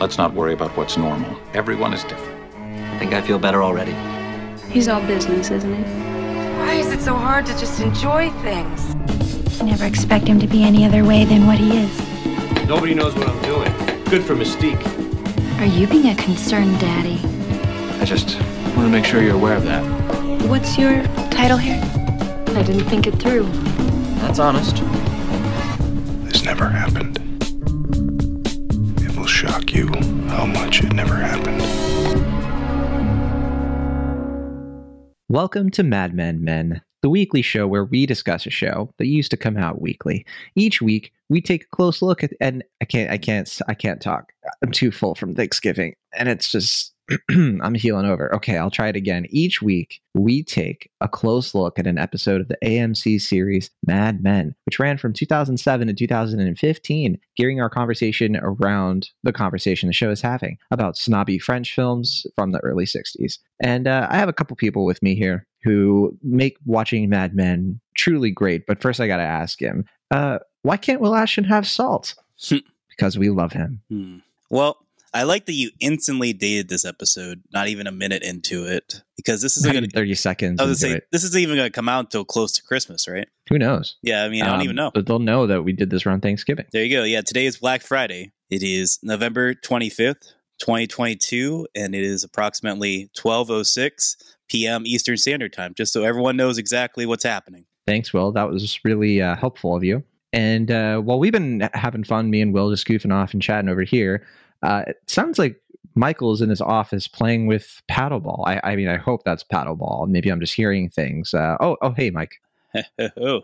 Let's not worry about what's normal. Everyone is different. I think I feel better already. He's all business, isn't he? Why is it so hard to just enjoy things? I never expect him to be any other way than what he is. Nobody knows what I'm doing. Good for Mystique. Are you being a concerned daddy? I just want to make sure you're aware of that. What's your title here? I didn't think it through. That's honest. This never happened. How much it never happened. Welcome to Mad Men Men, the weekly show where we discuss a show that used to come out weekly. Each week, we take a close look at and I can't I can't I can't talk. I'm too full from Thanksgiving and it's just I'm healing over. Okay, I'll try it again. Each week, we take a close look at an episode of the AMC series Mad Men, which ran from 2007 to 2015, gearing our conversation around the conversation the show is having about snobby French films from the early 60s. And uh, I have a couple people with me here who make watching Mad Men truly great. But first, I got to ask him, uh, why can't Will Ashton have salt? because we love him. Hmm. Well, I like that you instantly dated this episode, not even a minute into it, because this isn't going to. 30 seconds. I was say this isn't even going to come out until close to Christmas, right? Who knows? Yeah, I mean, I don't Um, even know. But they'll know that we did this around Thanksgiving. There you go. Yeah, today is Black Friday. It is November twenty fifth, twenty twenty two, and it is approximately twelve oh six p.m. Eastern Standard Time. Just so everyone knows exactly what's happening. Thanks, Will. That was really uh, helpful of you. And uh, while we've been having fun, me and Will just goofing off and chatting over here, uh, it sounds like Michael is in his office playing with paddleball. I, I mean, I hope that's paddleball. Maybe I'm just hearing things. Uh, oh, oh, hey, Mike. oh.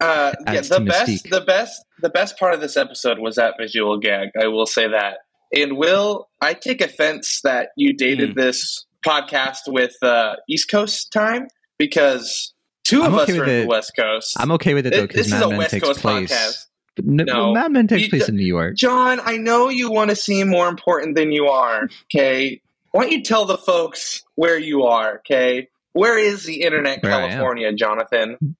Uh, yeah, the best, mystique. the best, the best part of this episode was that visual gag. I will say that. And Will, I take offense that you dated mm. this podcast with uh, East Coast time because two I'm of okay us are in the West Coast. I'm okay with it though because Mad Men West Coast place. Podcast. No, No. Mad Men takes You- place in New York. Jon, I know you want to seem more important than you are. Okay, why don't you tell the folks where you are? Okay, where is the internet, Where California, Jonathan?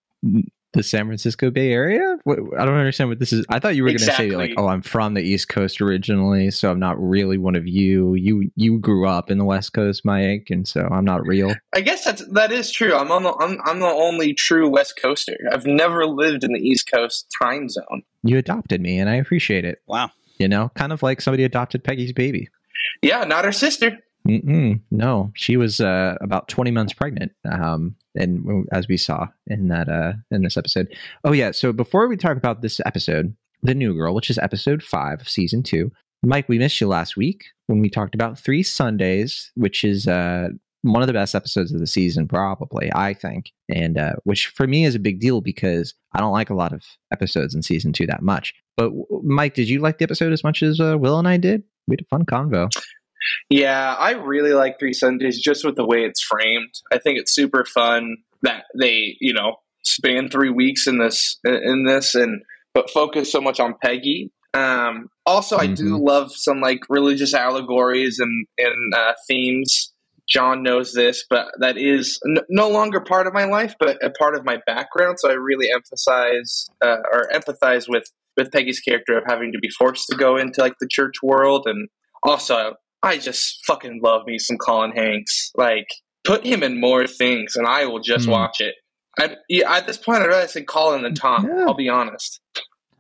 The San Francisco Bay Area? What, I don't understand what this is. I thought you were going to say like, "Oh, I'm from the East Coast originally, so I'm not really one of you. You you grew up in the West Coast, Mike, and so I'm not real." I guess that's that is true. I'm on the I'm, I'm the only true West Coaster. I've never lived in the East Coast time zone. You adopted me, and I appreciate it. wow. You know, kind of like somebody adopted Peggy's baby. Yeah, not her sister. Mm-mm, no, she was uh, about 20 months pregnant, um, and as we saw in that uh, in this episode. Oh yeah, so before we talk about this episode, the new girl, which is episode five of season two, Mike, we missed you last week when we talked about Three Sundays, which is uh, one of the best episodes of the season, probably I think, and uh, which for me is a big deal because I don't like a lot of episodes in season two that much. But Mike, did you like the episode as much as uh, Will and I did? We had a fun convo. Yeah, I really like Three Sundays just with the way it's framed. I think it's super fun that they, you know, span three weeks in this in this and but focus so much on Peggy. Um, also, I do love some like religious allegories and and uh, themes. Jon knows this, but that is n- no longer part of my life, but a part of my background. So I really emphasize uh, or empathize with with Peggy's character of having to be forced to go into like the church world, and also I just fucking love me some Colin Hanks. Like put him in more things, and I will just Hmm. watch it. I, yeah, at this point, I'd rather say Colin than Tom. Yeah. I'll be honest.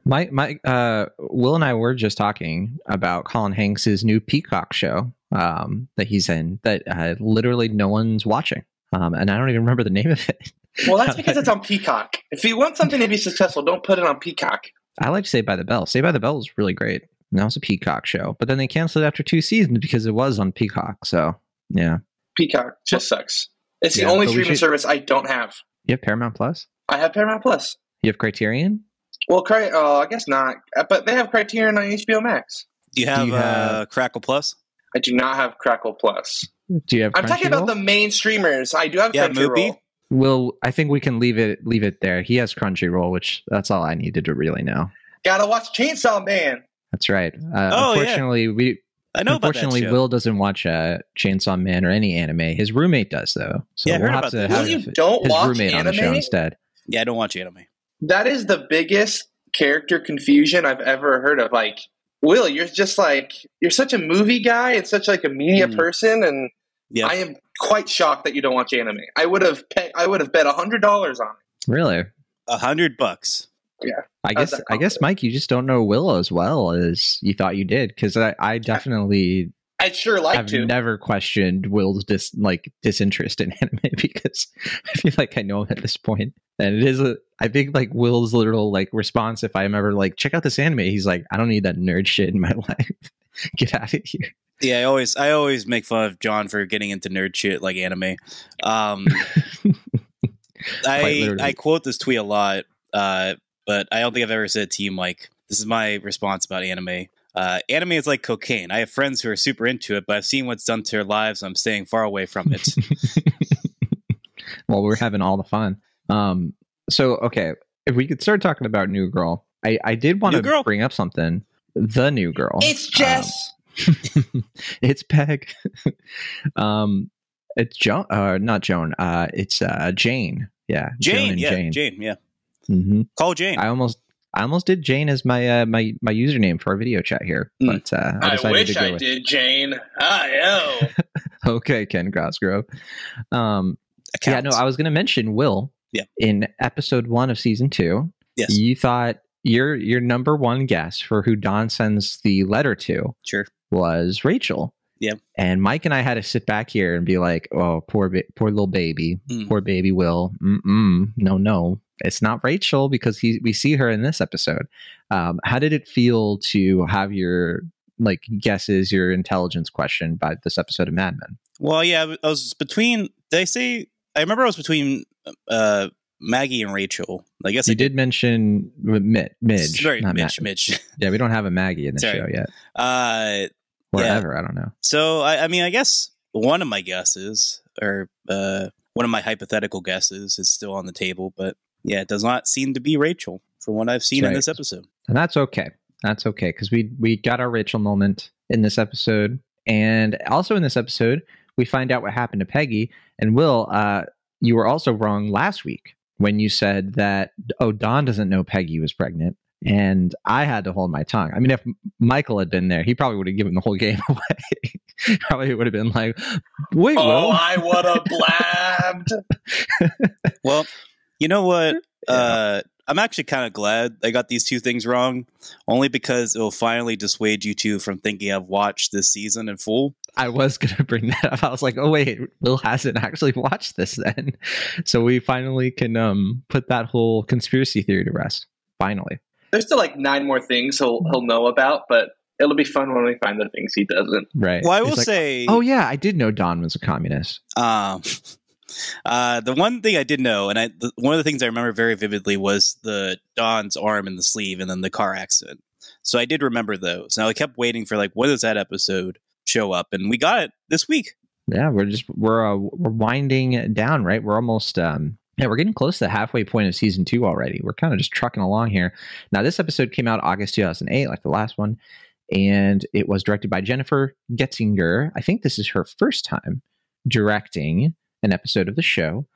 My my uh Will and I were just talking about Colin Hanks's new Peacock show um that he's in that uh, literally no one's watching. Um and I don't even remember the name of it. Well, that's because it's on Peacock. If you want something to be successful, don't put it on Peacock. I like Saved by the Bell. Saved by the Bell is really great. And that was a Peacock show. But then they canceled it after two seasons because it was on Peacock. So yeah. Peacock just sucks. It's the Yeah, only streaming should- service I don't have. You have Paramount Plus? I have Paramount Plus. You have Criterion? Well, cri- uh, I guess not, Uh, but they have Criterion on HBO Max. Do you have, you uh, Crackle Plus? I do not have Crackle Plus. Do you have I'm talking about the main streamers. I do have Yeah, Crunchyroll. Mubi? Well, I think we can leave it leave it there. He has Crunchyroll, which that's all I needed to really know. Gotta watch Chainsaw Man. That's right. Uh, Oh, yeah. unfortunately, we I know about that unfortunately show. Will doesn't watch uh, Chainsaw Man or any anime. His roommate does though. So Yeah, we'll have to have Will you don't his watch roommate on the show anime? instead. Yeah, I don't watch anime. That is the biggest character confusion I've ever heard of. Like, Will, you're just like you're such a movie guy and such like a media Mm. person, and Yeah. I am quite shocked that you don't watch anime. I would have pe- I would have bet a hundred dollars on it. Really? A hundred bucks. I guess I guess Mike, you just don't know Will as well as you thought you did because I, I definitely I'd sure like have to. never questioned Will's dis like disinterest in anime because I feel like I know him at this point, and it is a I think like Will's literal like response if I'm ever like check out this anime, he's like I don't need that nerd shit in my life. Get out of here. Yeah, I always I always make fun of Jon for getting into nerd shit like anime. Um, I. I quote this tweet a lot, uh, but I don't think I've ever said to you, Mike. This is my response about anime. Uh, anime is like cocaine. I have friends who are super into it, but I've seen what's done to their lives. And I'm staying far away from it. well, we're having all the fun. Um, so okay, if we could start talking about New Girl, I I did want to bring up something. The New Girl. it's Um, Jess. it's Peg. um, it's Joan. Uh, not Joan. Uh, it's uh Jane. Yeah, Joan Jane, and yeah, Jane. Jane, yeah. Hmm Call Jane. I almost, I almost did Jane as my uh, my my username for our video chat here, Mm. but uh, I I decided wish to go I with did, Jane. I know. okay, Ken Cosgrove. Um, yeah, no, Accounts. I was going to mention Will. Yeah. In episode one of season two, yes, you thought your your number one guess for who Don sends the letter to sure. was Rachel. Yeah. And Mike and I had to sit back here and be like, "Oh, poor, ba- poor little baby, Mm. poor baby Will. Mm-mm, no, no, it's not Rachel because he we see her in this episode." Um, how did it feel to have your like guesses, your intelligence questioned by this episode of Mad Men? Well, yeah, I was between. Did I say? I remember I was between uh, Maggie and Rachel. I guess You I did mention Midge, Midge, Sorry, not Mitch. Matt. Mitch. Yeah, we don't have a Maggie in the show yet, Uh, or Yeah. I don't know. so I, I mean, I guess one of my guesses, or uh, one of my hypothetical guesses, is still on the table. But yeah, it does not seem to be Rachel from what I've seen That's in this episode. and that's okay. That's okay because we we got our Rachel moment in this episode, and also in this episode we find out what happened to Peggy and Will. Uh, you were also wrong last week when you said that oh Don doesn't know Peggy was pregnant, and I had to hold my tongue. I mean, if Michael had been there, he probably would have given the whole game away. probably would have been like, "Wait, oh, Will." I would have blabbed. Well, you know what? Yeah. Uh, I'm actually kind of glad I got these two things wrong, only because it will finally dissuade you two from thinking I've watched this season in full. I was gonna bring that up. I was like, oh wait, Will hasn't actually watched this then. So we finally can um put that whole conspiracy theory to rest. Finally. There's still like nine more things he'll he'll know about, but it'll be fun when we find the things he doesn't. Right. Well, I He's will like, say, Oh yeah, I did know Don was a communist. Um, uh, the one thing I did know, and I the, one of the things I remember very vividly was the Don's arm in the sleeve, and then the car accident. So I did remember those. Now I kept waiting for like, when does that episode show up? And we got it this week. Yeah, we're just we're uh, we're winding down, right? We're almost um yeah, we're getting close to the halfway point of season two already. We're kind of just trucking along here. Now, this episode came out August 2008, like the last one, and it was directed by Jennifer Getzinger. I think this is her first time directing an episode of the show.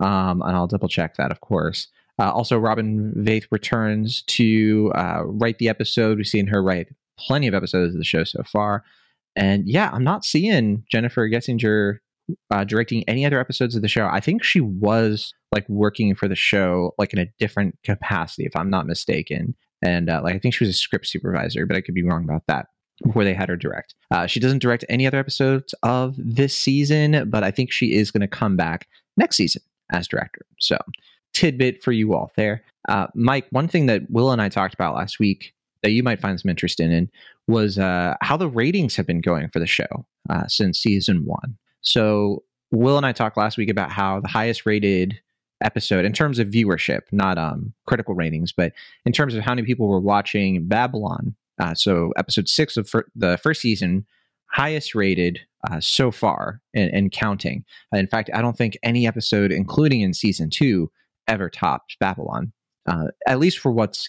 Um, and I'll double check that, of course. Uh, also, Robin Veith returns to uh, write the episode. We've seen her write plenty of episodes of the show so far. And yeah, I'm not seeing Jennifer Getzinger uh, directing any other episodes of the show. I think she was like working for the show like in a different capacity, if I'm not mistaken. And uh, like I think she was a script supervisor, but I could be wrong about that. Before they had her direct, uh, she doesn't direct any other episodes of this season, but I think she is going to come back next season as director. So tidbit for you all there. Uh, Mike, one thing that Will and I talked about last week that you might find some interest in, was uh, how the ratings have been going for the show uh, since season one. So Will and I talked last week about how the highest rated episode in terms of viewership, not um, critical ratings, but in terms of how many people were watching Babylon. Uh, so episode six of fir- the first season, highest rated uh, so far and, and counting. in fact, I don't think any episode, including in season two, ever topped Babylon. Uh, at least for what's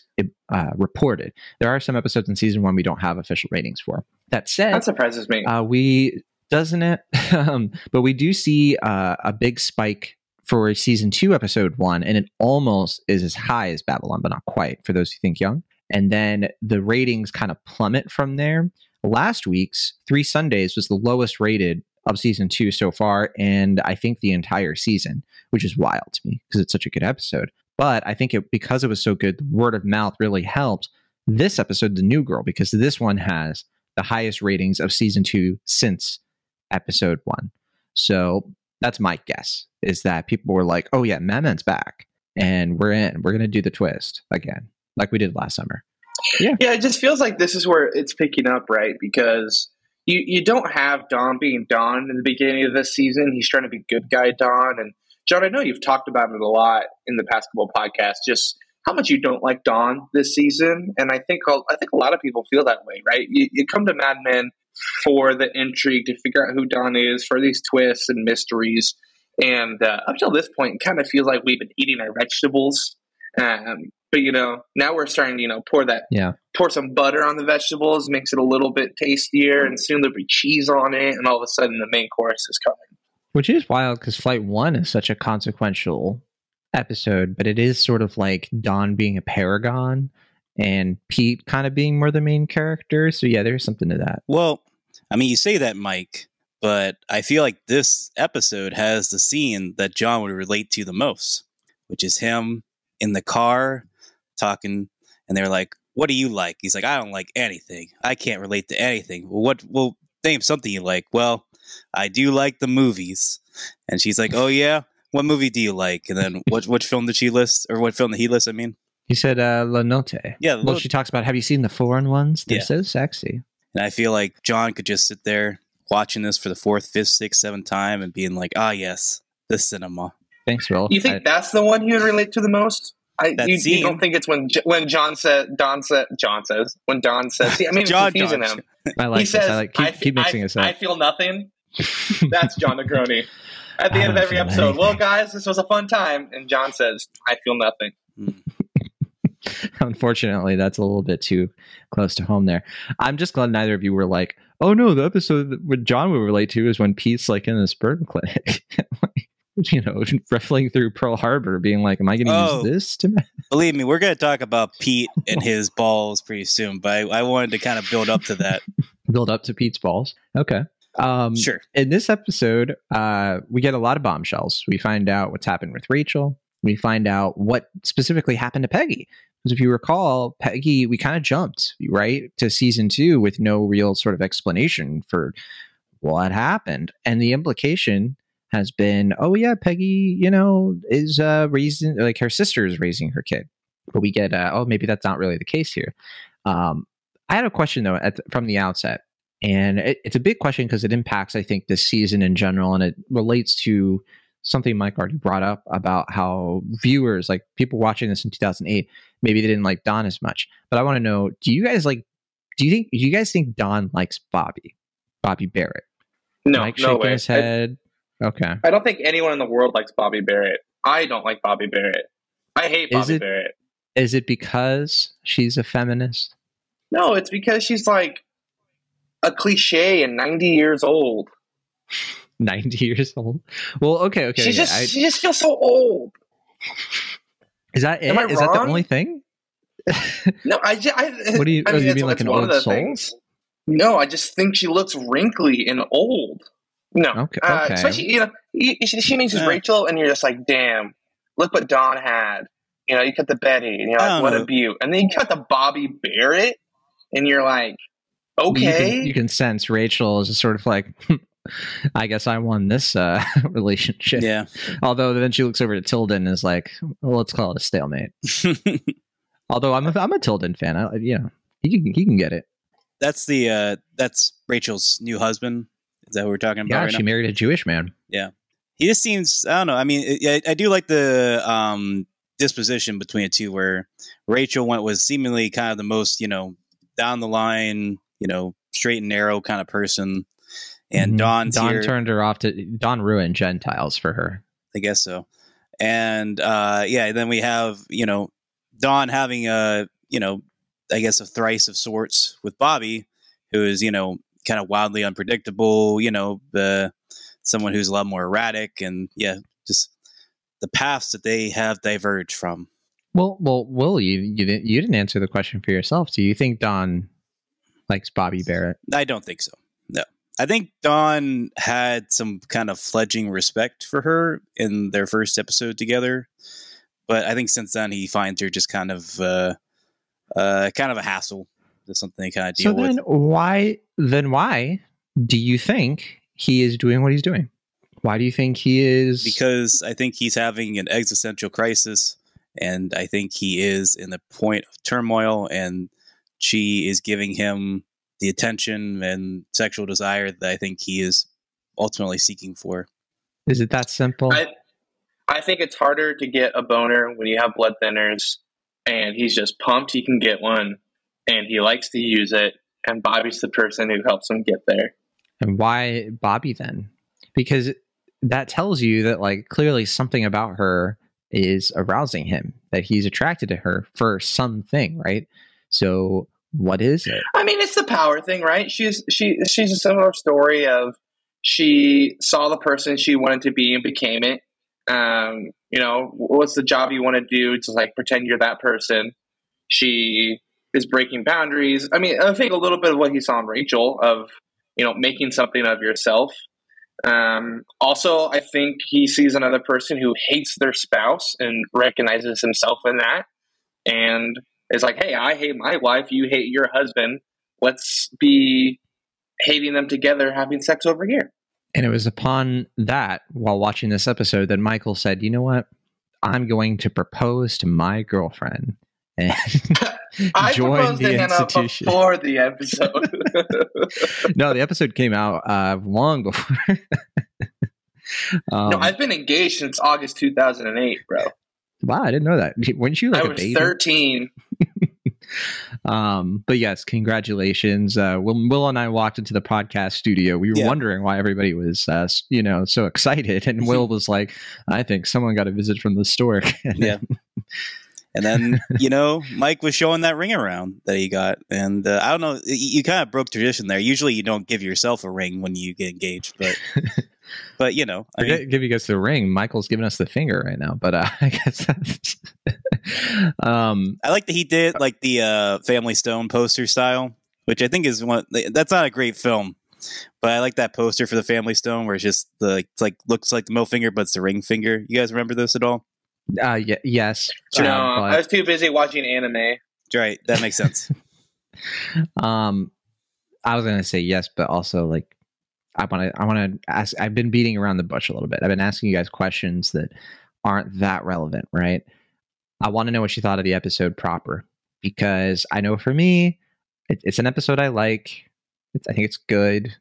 uh, reported. There are some episodes in season one we don't have official ratings for. That said, That surprises me. uh, we doesn't it? um, but we do see uh, a big spike for season two, episode one, and it almost is as high as Babylon, but not quite for those who think young. And then the ratings kind of plummet from there. Last week's Three Sundays was the lowest rated of season two so far, and I think the entire season, which is wild to me because it's such a good episode. But I think it because it was so good, word of mouth really helped this episode, The New Girl, because this one has the highest ratings of season two since episode one. So that's my guess is that people were like, oh, yeah, Mad Men's back and we're in. We're going to do the twist again, like we did last summer. Yeah. Yeah, it just feels like this is where it's picking up, right? Because you, you don't have Don being Don in the beginning of this season. He's trying to be good guy Don. And Jon, I know you've talked about it a lot in the past couple podcasts, just how much you don't like Don this season. And I think I think a lot of people feel that way, right? You, you come to Mad Men for the intrigue to figure out who Don is, for these twists and mysteries. And uh, up till this point, it kind of feels like we've been eating our vegetables. Um, but you know, now we're starting to you know pour that yeah pour some butter on the vegetables, makes it a little bit tastier, and soon there'll be cheese on it, and all of a sudden the main course is coming. Which is wild because Flight One is such a consequential episode, but it is sort of like Don being a paragon and Pete kind of being more the main character. So yeah, there's something to that. Well, I mean, you say that, Mike, but I feel like this episode has the scene that Jon would relate to the most, which is him in the car talking, and they're like, "What do you like?" He's like, "I don't like anything. I can't relate to anything." Well, what? Well, name something you like. Well, I do like the movies, and she's like, "Oh yeah, what movie do you like?" And then what? What film did she list, or what film did he list? I mean, he said uh, La Notte. Yeah. Well, she talks about. Have you seen the foreign ones? They're Yeah. so sexy. And I feel like Jon could just sit there watching this for the fourth, fifth, sixth, seventh time and being like, ah, yes, the cinema. Thanks, Will. You think I- that's the one you would relate to the most? I, you, you don't think it's when when Jon said Don said Jon says when Don says see, I mean Jon confusing Jon. him. I like he this. says I like keep, I, keep mixing I, this up. I feel nothing. That's Jon Negroni. At the I end of every feel episode, well, guys, this was a fun time, and Jon says, "I feel nothing." Unfortunately, that's a little bit too close to home there. I'm just glad neither of you were like, oh no, the episode that what Jon would relate to is when Pete's like in the sperm clinic. you know, ruffling through Pearl Harbor, being like, Am I gonna Oh. use this to Believe me, we're going to talk about Pete and his balls pretty soon, but I, I wanted to kind of build up to that. build up to Pete's balls? Okay. Um Sure. in this episode, uh, we get a lot of bombshells. We find out what's happened with Rachel. We find out what specifically happened to Peggy. Because if you recall, Peggy, we kind of jumped right to season two with no real sort of explanation for what happened. And the implication has been, oh yeah, Peggy, you know, is uh, raising like her sister is raising her kid. But we get, uh, oh, maybe that's not really the case here. Um, I had a question though from the outset and it, it's a big question because it impacts i think this season in general and it relates to something mike already brought up about how viewers like people watching this in 2008 maybe they didn't like don as much but i want to know do you guys like do you think do you guys think don likes bobbie bobbie barrett No, mike no way. his I, okay I don't think anyone in the world likes Bobbie Barrett. I don't like Bobbie Barrett. I hate Is Bobbie it- Barrett. is it because she's a feminist No, it's because she's like a cliche and ninety years old. 90 years old well okay okay she okay, just I- she just feels so old. Is that it Am I is that the wrong? only thing No, I, ju- I What do you- I oh, you it's- mean like an old soul? things. No, I just think she looks wrinkly and old. No, Okay, Uh, okay. especially you know you, she, she meets Yeah. Rachel, and you're just like, damn, look what Don had. You know, you cut the Betty, and you're like, what know. a beaut, and then you cut the Bobbie Barrett, and you're like, you okay, can, you can sense Rachel is just sort of like, I guess I won this uh, relationship. Yeah. Although then she looks over to Tilden and is like, well, let's call it a stalemate. Although I'm a, I'm a Tilden fan. I, you know, he can, he can get it. that's the, uh, that's Rachel's new husband. Is that what we're talking about Yeah, right she now? married a Jewish man. Yeah. He just seems i don't know i mean I, I do like the um disposition between the two where rachel went was seemingly kind of the most you know down the line you know straight and narrow kind of person and Mhm. don's Don here turned her off to Don ruined Gentiles for her. i guess so and uh yeah then we have you know don having a you know i guess a thrice of sorts with bobbie who is you know kind of wildly unpredictable you know the someone who's a lot more erratic and yeah just the paths that they have diverged from. Well, well, Will, you you didn't you didn't answer the question for yourself. Do you think Don likes Bobbie Barrett? I don't think so. No. I think Don had some kind of fledging respect for her in their first episode together, but I think since then he finds her just kind of uh, uh, kind of a hassle. That's something they kind of deal so then with. why then why do you think he is doing what he's doing? Why do you think he is? Because I think he's having an existential crisis, and I think he is in a point of turmoil, and she is giving him the attention and sexual desire that I think he is ultimately seeking for. is it that simple? I, I think it's harder to get a boner when you have blood thinners and he's just pumped he can get one and he likes to use it and Bobbie's the person who helps him get there. and why Bobbie then? Because that tells you that like clearly something about her is arousing him, that he's attracted to her for something, right? So what is it? I mean, it's the power thing, right? She's she she's a similar story of she saw the person she wanted to be and became it. Um, you know, what's the job you want to do to like pretend you're that person? She is breaking boundaries. I mean, I think a little bit of what he saw in Rachel of you know making something of yourself. Um, also, I think he sees another person who hates their spouse and recognizes himself in that, and is like, "Hey, I hate my wife. You hate your husband. Let's be hating them together, having sex over here." And it was upon that, while watching this episode, that Michael said, "You know what? I'm going to propose to my girlfriend and I join proposed to the institution." before the episode. no, the episode came out uh, long before. um, no, I've been engaged since August 2008, bro. Wow, I didn't know that. Weren't you like I a was baby? 13. Um, but yes, congratulations. Uh, Will, Will and I walked into the podcast studio. We were Yeah. wondering why everybody was, uh, you know, so excited. And Will was like, "I think someone got a visit from the store." Yeah. And then, you know, Mike was showing that ring around that he got. And uh, I don't know, you, you kind of broke tradition there. Usually you don't give yourself a ring when you get engaged, but, but you know, I I mean, give you guys the ring. Michael's giving us the finger right now, but uh, I guess that's. um, I like that he did like the uh, Family Stone poster style, which I think is one. That's not a great film, but I like that poster for the Family Stone where it's just the it's like looks like the middle finger, but it's the ring finger. You guys remember this at all? uh, y- yes, no, uh, I was too busy watching anime. Right, that makes sense. um, I was gonna say yes, but also like, I want to, I want to ask. I've been beating around the bush a little bit. I've been asking you guys questions that aren't that relevant, right? I want to know what you thought of the episode proper because I know for me, it, it's an episode I like. It's, I think it's good,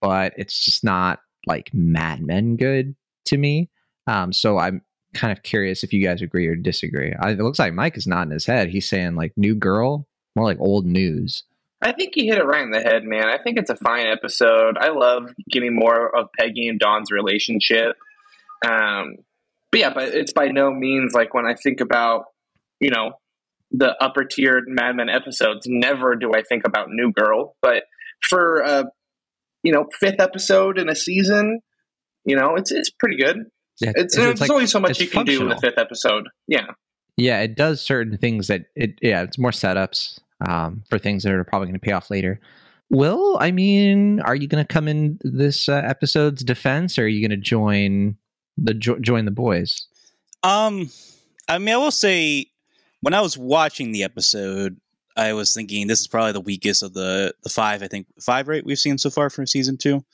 but it's just not like Mad Men good to me. Um, so I'm kind of curious if you guys agree or disagree. I, it looks like Mike is nodding his head. He's saying like new girl, more like old news. I think you hit it right in the head, man. I think it's a fine episode. I love getting more of Peggy and Don's relationship. Um, but yeah, but it's by no means like when I think about, you know, the upper tiered Mad Men episodes, never do I think about New Girl. But for a, you know, fifth episode in a season, you know, it's it's pretty good. Yeah, It's, there's like- only so much you can do in the fifth episode. Yeah. Yeah, it does certain things that it yeah, it's more setups um, for things that are probably going to pay off later. Will, I mean, are you going to come in this uh, episode's defense, or are you going to join the jo- join the boys? Um, I mean, I will say when I was watching the episode, I was thinking this is probably the weakest of the the five. I think five, right? We've seen so far from season two.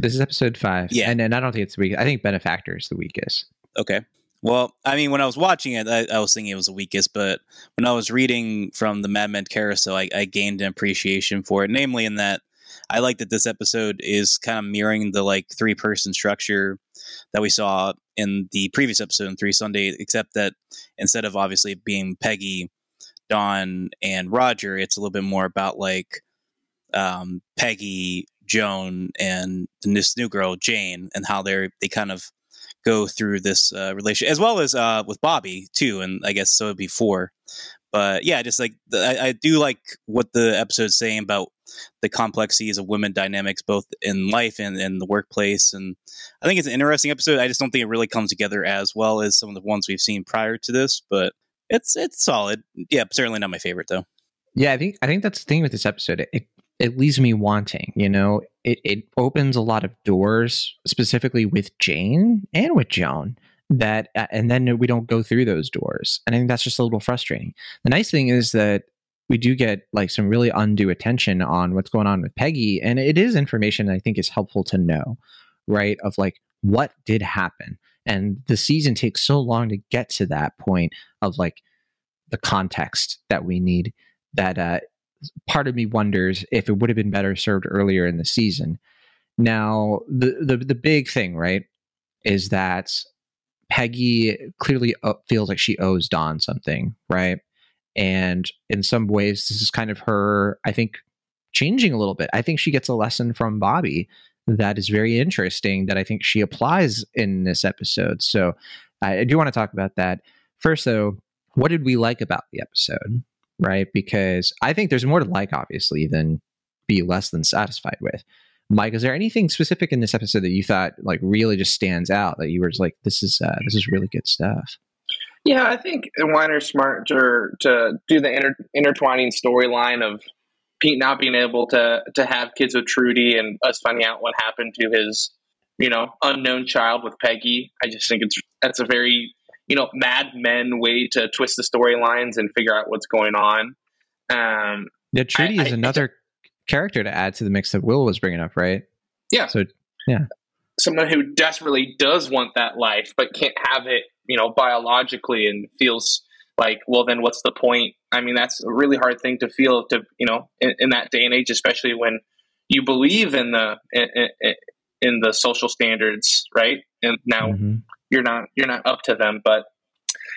This is episode five. Yeah. and and I don't think it's the weakest. I think Benefactor is the weakest. Okay. Well, I mean, when I was watching it, I, I was thinking it was the weakest, but when I was reading from the Mad Men carousel, I, I gained an appreciation for it. Namely, in that I like that this episode is kind of mirroring the like three person structure that we saw in the previous episode in Three Sunday, except that instead of obviously being Peggy, Don, and Roger, it's a little bit more about like um, Peggy, Joan, and this new girl Jane, and how they're they kind of go through this uh, relation, as well as uh, with Bobbie too, and I guess so it'd be four. But yeah, just like the, I, I do like what the episode's saying about the complexities of women dynamics, both in life and in the workplace. And I think it's an interesting episode. I just don't think it really comes together as well as some of the ones we've seen prior to this, but it's it's solid. Yeah, certainly not my favorite though. Yeah, I think I think that's the thing with this episode. It it leaves me wanting. You know, it it opens a lot of doors, specifically with Jane and with Joan. That uh, and then we don't go through those doors, and I think that's just a little frustrating. The nice thing is that we do get like some really undue attention on what's going on with Peggy, and it is information I think is helpful to know, right? Of like what did happen, and the season takes so long to get to that point of like the context that we need that uh, part of me wonders if it would have been better served earlier in the season. Now, the the the big thing, right, is that Peggy clearly uh, feels like she owes Don something, right? And in some ways, this is kind of her, I think, changing a little bit. I think she gets a lesson from Bobbie that is very interesting that I think she applies in this episode. So I do want to talk about that. First, though, what did we like about the episode? Right? Because I think there's more to like, obviously, than be less than satisfied with. Mike, is there anything specific in this episode that you thought like really just stands out that you were just like, this is uh, this is really good stuff? Yeah, I think Weiner's smart to to do the inter, intertwining storyline of Pete not being able to to have kids with Trudy and us finding out what happened to his you know unknown child with Peggy. I just think it's that's a very you know Mad Men way to twist the storylines and figure out what's going on. Um, yeah, Trudy I, is I, another character to add to the mix that Will was bringing up, right? Yeah. So yeah, someone who desperately does want that life but can't have it you know, biologically and feels like, well, then what's the point? I mean, that's a really hard thing to feel to, you know, in, in that day and age, especially when you believe in the, in, in the social standards, right? And now mm-hmm. You're not, you're not up to them, but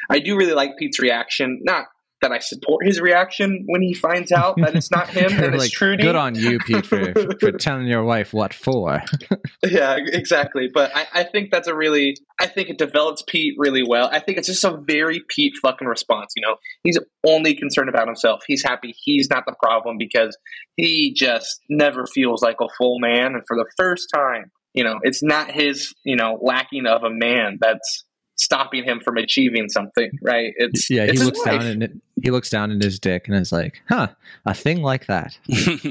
I do really like Pete's reaction. Not that I support his reaction when he finds out that it's not him and like, it's Trudy. Good on you, Pete, for, for telling your wife what for. yeah, exactly. But I, I think that's a really, I think it develops Pete really well. I think it's just a very Pete fucking response. You know, he's only concerned about himself. He's happy he's not the problem because he just never feels like a full man. And for the first time, you know, it's not his, you know, lacking of a man that's stopping him from achieving something, right? It's yeah. It's he looks down and he looks down at his dick and is like, "Huh, a thing like that."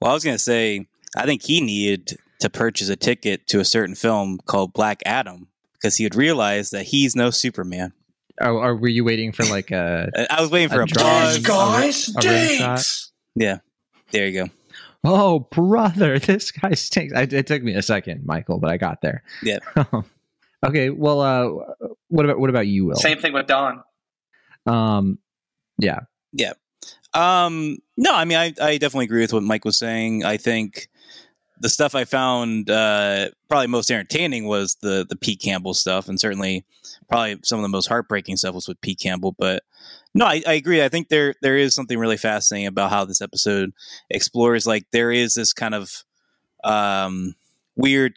well, I was gonna say, I think he needed to purchase a ticket to a certain film called Black Adam because he would realize that he's no Superman. Oh, or, or were you waiting for like a? I was waiting for a, a pause. Guys, a, a shot. Yeah, there you go. Oh, brother, this guy stinks. I, it took me a second, Michael, but I got there. Yeah. Okay, well, uh, what about what about you, Will? Same thing with Don. Um, yeah, yeah. Um, no, I mean, I, I definitely agree with what Mike was saying. I think the stuff I found uh, probably most entertaining was the the Pete Campbell stuff, and certainly probably some of the most heartbreaking stuff was with Pete Campbell. But no, I, I agree. I think there there is something really fascinating about how this episode explores. Like there is this kind of um, weird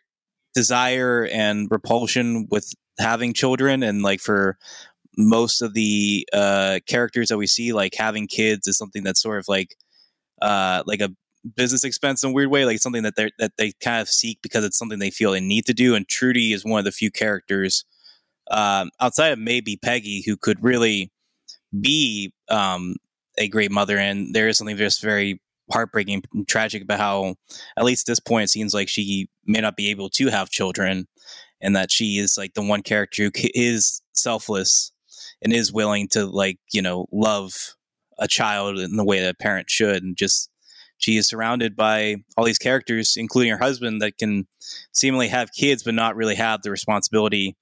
desire and repulsion with having children and like for most of the uh characters that we see like having kids is something that's sort of like uh like a business expense in a weird way like something that they that they kind of seek because it's something they feel they need to do and trudy is one of the few characters um outside of maybe peggy who could really be um a great mother. And there is something just very heartbreaking and tragic about how, at least at this point, it seems like she may not be able to have children, and that she is like the one character who is selfless and is willing to like you know love a child in the way that a parent should, and just she is surrounded by all these characters, including her husband, that can seemingly have kids but not really have the responsibility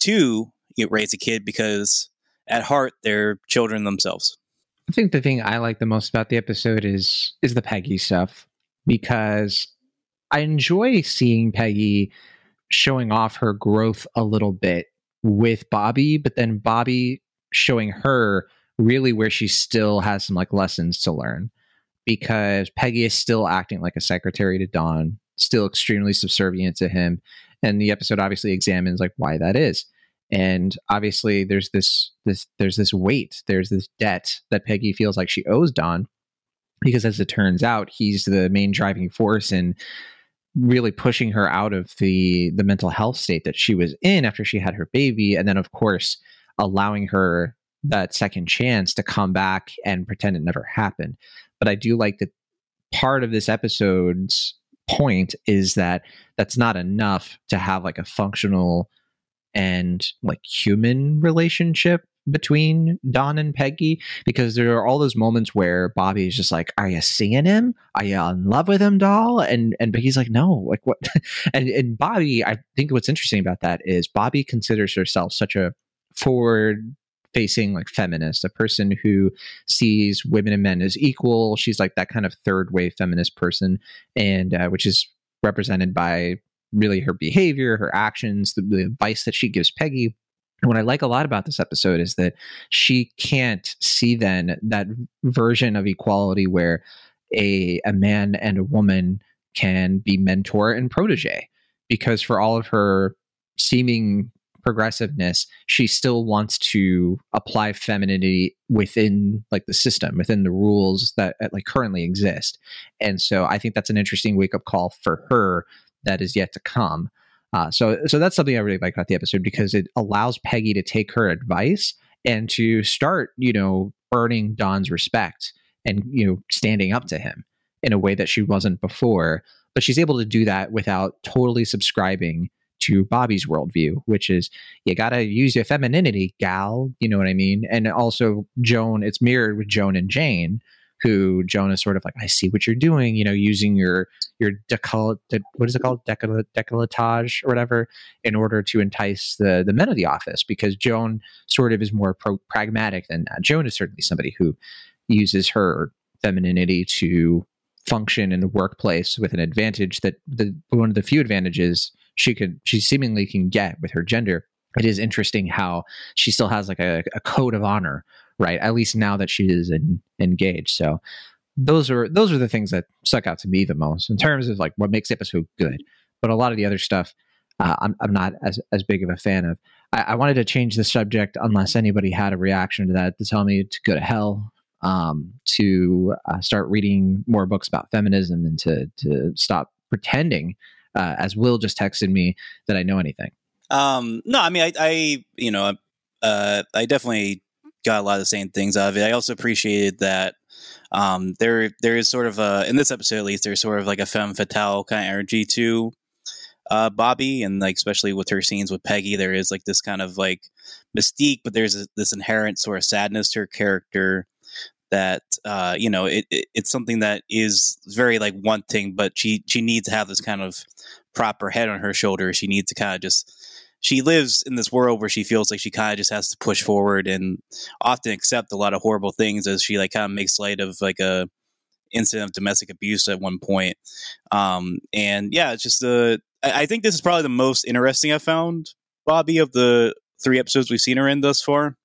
to raise a kid because at heart they're children themselves. I think the thing I like the most about the episode is is the Peggy stuff because I enjoy seeing Peggy showing off her growth a little bit with Bobbie, but then Bobbie showing her really where she still has some like lessons to learn because Peggy is still acting like a secretary to Don, still extremely subservient to him. And the episode obviously examines like why that is. And obviously there's this this there's this weight there's this debt that peggy feels like she owes don because as it turns out he's the main driving force in really pushing her out of the the mental health state that she was in after she had her baby and then of course allowing her that second chance to come back and pretend it never happened. But i do like that part of this episode's point is that that's not enough to have like a functional and like human relationship between Don and Peggy because there are all those moments where Bobbie is just like, "Are you seeing him? Are you in love with him, doll?" And and Peggy's like, "No, like what?" and and Bobbie, I think what's interesting about that is Bobbie considers herself such a forward facing like feminist, a person who sees women and men as equal. She's like that kind of third wave feminist person, and uh, which is represented by really her behavior, her actions, the, the advice that she gives Peggy. What I like a lot about this episode is that she can't see then that version of equality where a a man and a woman can be mentor and protege because for all of her seeming progressiveness she still wants to apply femininity within like the system within the rules that like currently exist and so i think that's an interesting wake up call for her that is yet to come uh, so so that's something i really like about the episode because it allows peggy to take her advice and to start you know earning don's respect and you know standing up to him in a way that she wasn't before but she's able to do that without totally subscribing to Bobbie's worldview, which is you got to use your femininity, gal. You know what I mean? And also, Joan, it's mirrored with Joan and Jane, who Joan is sort of like, I see what you're doing, you know, using your your decol, de, what is it called, Decol- decolletage or whatever, in order to entice the the men of the office, because Joan sort of is more pro- pragmatic than that. Joan is certainly somebody who uses her femininity to function in the workplace with an advantage that the one of the few advantages she could she seemingly can get with her gender it is interesting how she still has like a, a code of honor right? At least now that she is in, engaged. So those are those are the things that stuck out to me the most in terms of like what makes the episode good. But a lot of the other stuff uh, I'm, I'm not as, as big of a fan of. I, I wanted to change the subject unless anybody had a reaction to that to tell me to go to hell um, to uh, start reading more books about feminism and to to stop pretending, uh, as Will just texted me, that I know anything. Um, no, I mean, I, I you know, uh, I definitely got a lot of the same things out of it. I also appreciated that um, there there is sort of a in this episode at least there's sort of like a femme fatale kind of energy to uh, Bobbie, and like especially with her scenes with Peggy, there is like this kind of like mystique, but there's a, this inherent sort of sadness to her character that uh, you know it, it, it's something that is very like one thing, but she she needs to have this kind of proper head on her shoulders. She needs to kind of just she lives in this world where she feels like she kind of just has to push forward and often accept a lot of horrible things as she like kind of makes light of like a incident of domestic abuse at one point. Um, and yeah, it's just the I, I think this is probably the most interesting I've found Bobbie of the three episodes we've seen her in thus far.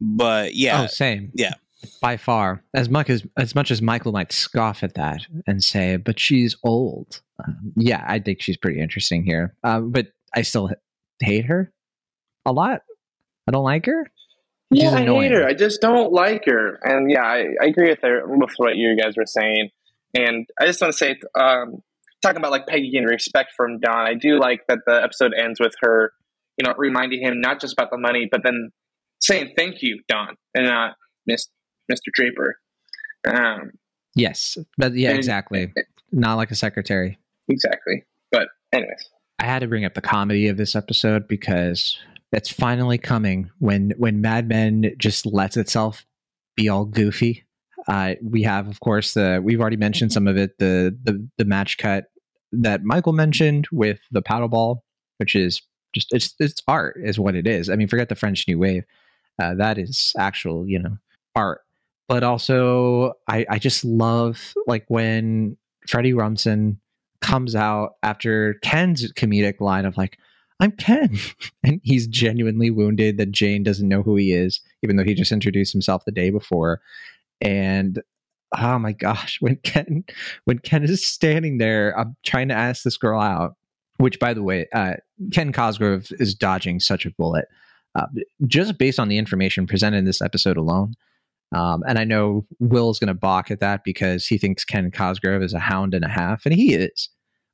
But yeah, oh, same, yeah. By far. As much as as much as michael might scoff at that and say but she's old. Um, yeah i think she's pretty interesting here. Uh, but i still hate her a lot i don't like her yeah i hate her i just don't like her and yeah i, I agree with her with what you guys were saying and i just want to say um, talking about like peggy and respect from don i do like that the episode ends with her you know reminding him not just about the money but then saying thank you don and not miss Mr. Draper. Um, yes, but yeah, and, exactly. Not like a secretary. Exactly. But anyways, I had to bring up the comedy of this episode because it's finally coming when when Mad Men just lets itself be all goofy. Uh, we have, of course, the we've already mentioned some of it. The the the match cut that Michael mentioned with the paddle ball, which is just it's it's art, is what it is. I mean, forget the French New Wave. Uh, that is actual, you know, art but also I, I just love like when Freddie Rumsen comes out after Ken's comedic line of like, I'm Ken. and he's genuinely wounded that Jane doesn't know who he is, even though he just introduced himself the day before. And oh my gosh, when Ken when Ken is standing there, I'm trying to ask this girl out, which by the way, uh, Ken Cosgrove is dodging such a bullet. uh, just based on the information presented in this episode alone. Um, and I know Will's going to balk at that because he thinks Ken Cosgrove is a hound and a half, and he is.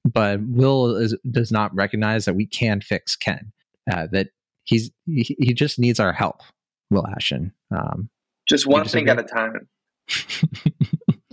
But Will is, does not recognize that we can fix Ken. Uh, that he's he, he just needs our help. Will Ashton. Um, just one thing at a time.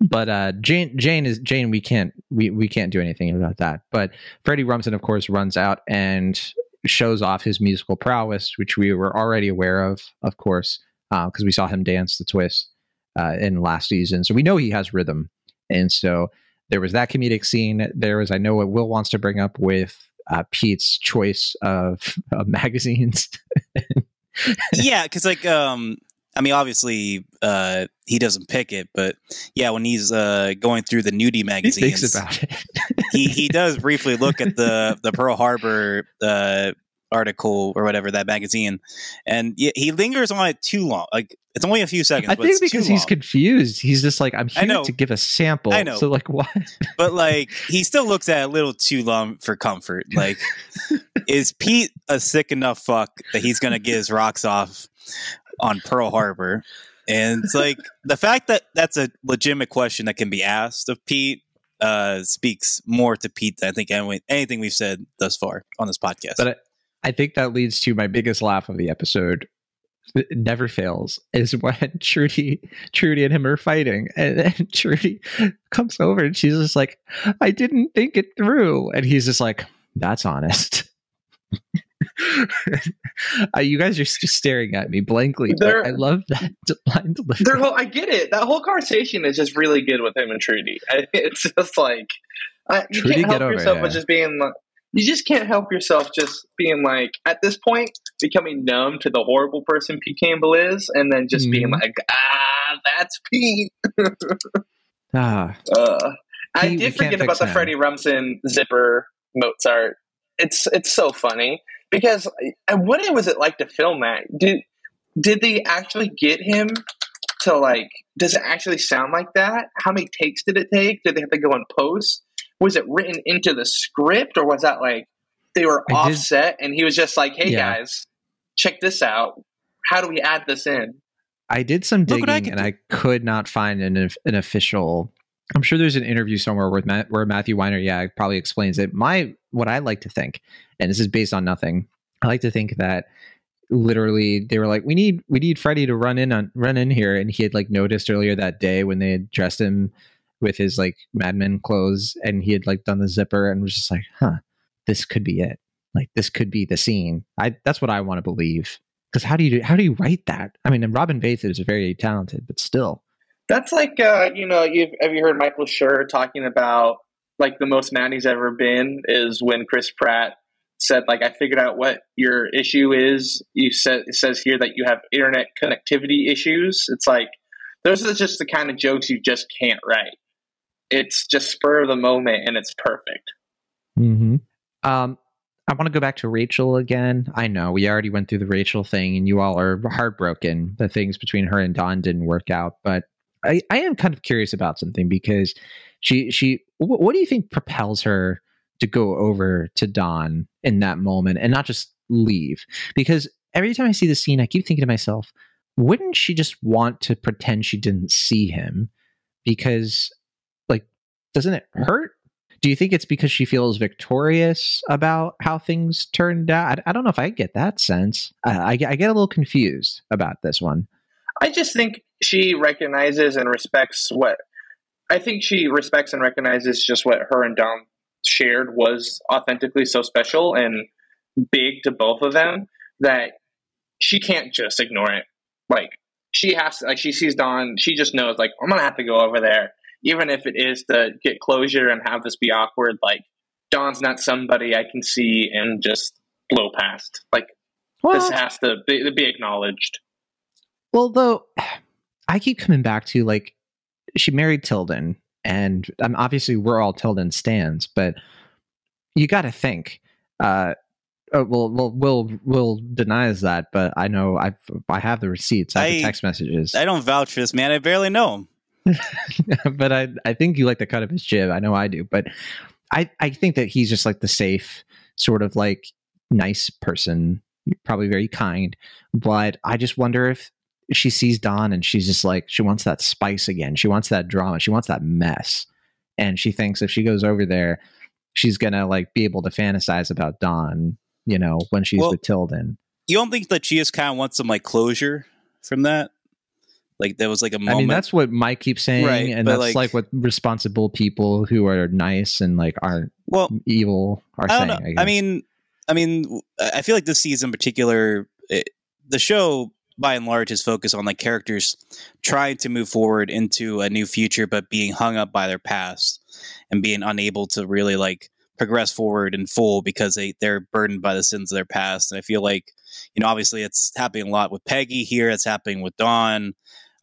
but uh, Jane Jane is Jane. We can't we we can't do anything about that. But Freddie Rumsen, of course, runs out and shows off his musical prowess, which we were already aware of, of course, because uh, we saw him dance the twist uh, in last season. So we know he has rhythm, and so there was that comedic scene. There was I know what Will wants to bring up with uh, Pete's choice of, magazines. yeah, because like um, I mean, obviously, uh, he doesn't pick it, but yeah, when he's uh, going through the nudie magazines, he thinks about it. he he does briefly look at the the Pearl Harbor uh, article or whatever that magazine, and he lingers on it too long. Like it's only a few seconds. I think because he's confused. He's just like, I'm here to give a sample. I know. So like, what? but like, he still looks at it a little too long for comfort. Like, is Pete a sick enough fuck that he's gonna get his rocks off on Pearl Harbor. And it's like the fact that that's a legitimate question that can be asked of Pete uh, speaks more to Pete than I think anything we've said thus far on this podcast. But I, think that leads to my biggest laugh of the episode. It never fails is when Trudy, Trudy and him are fighting, and then Trudy comes over and she's just like, "I didn't think it through," and he's just like, "That's honest." uh, you guys are just staring at me blankly. I love that line delivery. Their whole, I get it. That whole conversation is just really good with him and Trudy. It's just like I, you Trudy, can't help yourself with just being like. You just can't help yourself just being like, at this point, becoming numb to the horrible person Pete Campbell is, and then just mm-hmm. being like, ah, that's Pete. ah. Uh, I did forget about the Freddie Rumsen zipper Mozart. It's it's so funny because what was it like to film that? Did did they actually get him to like? Does it actually sound like that? How many takes did it take? Did they have to go in post? Was it written into the script, or was that like they were I offset did, and he was just like, "Hey yeah. guys, check this out. How do we add this in?" I did some digging I and do. I could not find an an official. I'm sure there's an interview somewhere where Matt, where Matthew Weiner, yeah, probably explains it. My what I like to think, and this is based on nothing, I like to think that literally they were like, we need we need Freddie to run in on run in here, and he had like noticed earlier that day when they had dressed him with his like Mad Men clothes, and he had like done the zipper, and was just like, huh, this could be it. Like this could be the scene. I that's what I want to believe. Because how do you how do you write that? I mean, and Robin Veith is very talented, but still. That's like uh, you know, you've have you heard Michael Schur talking about like the most mad he's ever been is when Chris Pratt said like I figured out what your issue is. You said it says here that you have internet connectivity issues. It's like those are just the kind of jokes you just can't write. It's just spur of the moment and it's perfect. Hmm. Um. I want to go back to Rachel again. I know we already went through the Rachel thing, and you all are heartbroken. The things between her and Don didn't work out, but I, I am kind of curious about something because she she what do you think propels her to go over to Don in that moment and not just leave. Because every time I see the scene, I keep thinking to myself, wouldn't she just want to pretend she didn't see him? Because, like, doesn't it hurt? Do you think it's because she feels victorious about how things turned out? I, I don't know if I get that sense. I, I, I get a little confused about this one. I just think she recognizes and respects what I think she respects and recognizes just what her and Don shared was authentically so special and big to both of them that she can't just ignore it. Like she has to, like she sees Don, she just knows like I'm gonna have to go over there, even if it is to get closure and have this be awkward. Like Don's not somebody I can see and just blow past. Like well, this has to be, be acknowledged. Well, though, I keep coming back to like she married Tilden, and um, obviously we're all Tilden stands, but you got to think. Uh, oh, well, well, Will Will denies that, but I know I I have the receipts. I have I, the text messages. I don't vouch for this man. I barely know him. but I I think you like the cut of his jib. I know I do, but I I think that he's just like the safe sort of like nice person probably very kind. But I just wonder if she sees Don and she's just like she wants that spice again. She wants that drama. She wants that mess. And she thinks if she goes over there, she's gonna like be able to fantasize about Don, you know, when she's Well- with Tilden. You don't think that she just kind of wants some like closure from that? Like there was like a I moment. mean, that's what Mike keeps saying, Right, and that's like- like, what responsible people who are nice and like aren't well, evil are I saying. I, I, mean, I mean, I feel like this season in particular, it, the show by and large is focused on like characters trying to move forward into a new future, but being hung up by their past and being unable to really like progress forward in full because they they're burdened by the sins of their past. And I feel like, you know, obviously it's happening a lot with Peggy here. It's happening with Don.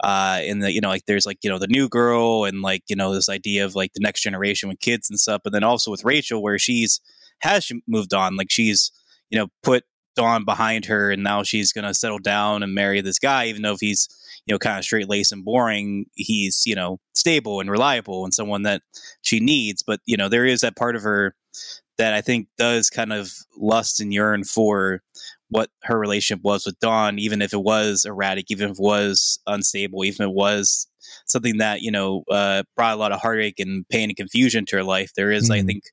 Uh, and the you know like there's like you know the new girl and like you know this idea of like the next generation with kids and stuff, but then also with Rachel where she's has moved on like she's you know put Don behind her and now she's gonna settle down and marry this guy even though if he's you know kind of straight laced and boring he's you know stable and reliable and someone that she needs but you know there is that part of her that I think does kind of lust and yearn for what her relationship was with Don, even if it was erratic, even if it was unstable, even if it was something that, you know, uh, brought a lot of heartache and pain and confusion to her life. There is, I Mhm. think,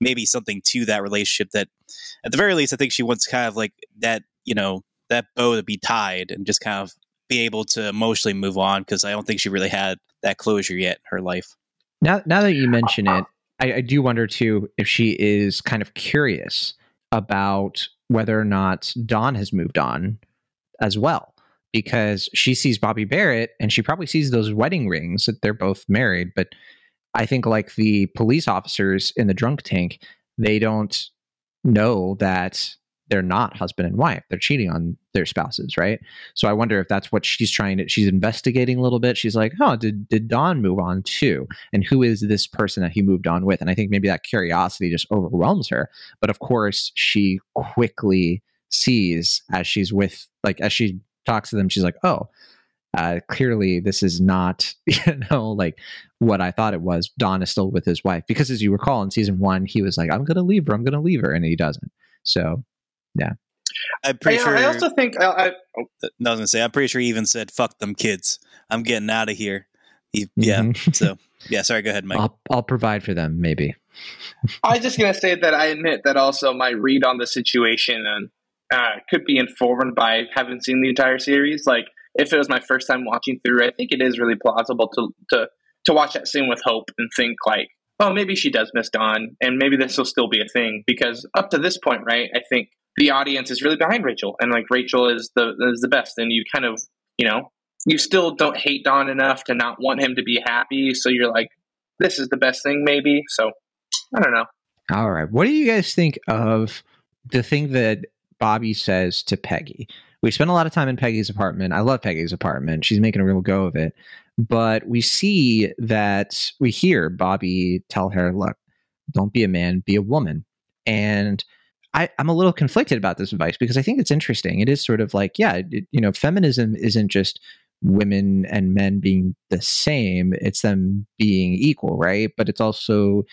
maybe something to that relationship that, at the very least, I think she wants kind of like that, you know, that bow to be tied and just kind of be able to emotionally move on because I don't think she really had that closure yet in her life. now now that you mention it, I, I do wonder too if she is kind of curious about whether or not Don has moved on as well. Because she sees Bobbie Barrett and she probably sees those wedding rings that they're both married. But I think, like the police officers in the drunk tank, they don't know that they're not husband and wife. They're cheating on their spouses, right? So I wonder if that's what she's trying to. She's investigating a little bit. She's like, "Oh, did did Don move on too? And who is this person that he moved on with?" And I think maybe that curiosity just overwhelms her. But of course, she quickly sees as she's with, like, as she talks to them, she's like, "Oh." Uh, clearly, this is not, you know, like what I thought it was. Don is still with his wife because, as you recall, in season one, he was like, "I'm to leave her. I'm to leave her," and he doesn't. So, I'm pretty I, sure. I also think I, I, no, I was gonna say, I'm pretty sure he even said, "Fuck them kids. I'm getting out of here." He, Yeah. mhm. So, yeah. Sorry. Go ahead, Mike. I'll I'll provide for them, maybe. I was just gonna say that I admit that also my read on the situation and uh, could be informed by having seen the entire series. Like if it was my first time watching through, I think it is really plausible to to to watch that scene with hope and think like, oh, maybe she does miss Don, and maybe this will still be a thing because up to this point, right? I think the audience is really behind Rachel, and like Rachel is the is the best, and you kind of you know you still don't hate Don enough to not want him to be happy, so you're like, this is the best thing, maybe. So I don't know. All right. What do you guys think of the thing that Bobbie says to Peggy? We spent a lot of time in Peggy's apartment. I love Peggy's apartment. She's making a real go of it. But we see that we hear Bobbie tell her, look, don't be a man, be a woman. And I, I'm a little conflicted about this advice because I think it's interesting. It is sort of like, yeah, it, you know, feminism isn't just women and men being the same, it's them being equal, right? But it's also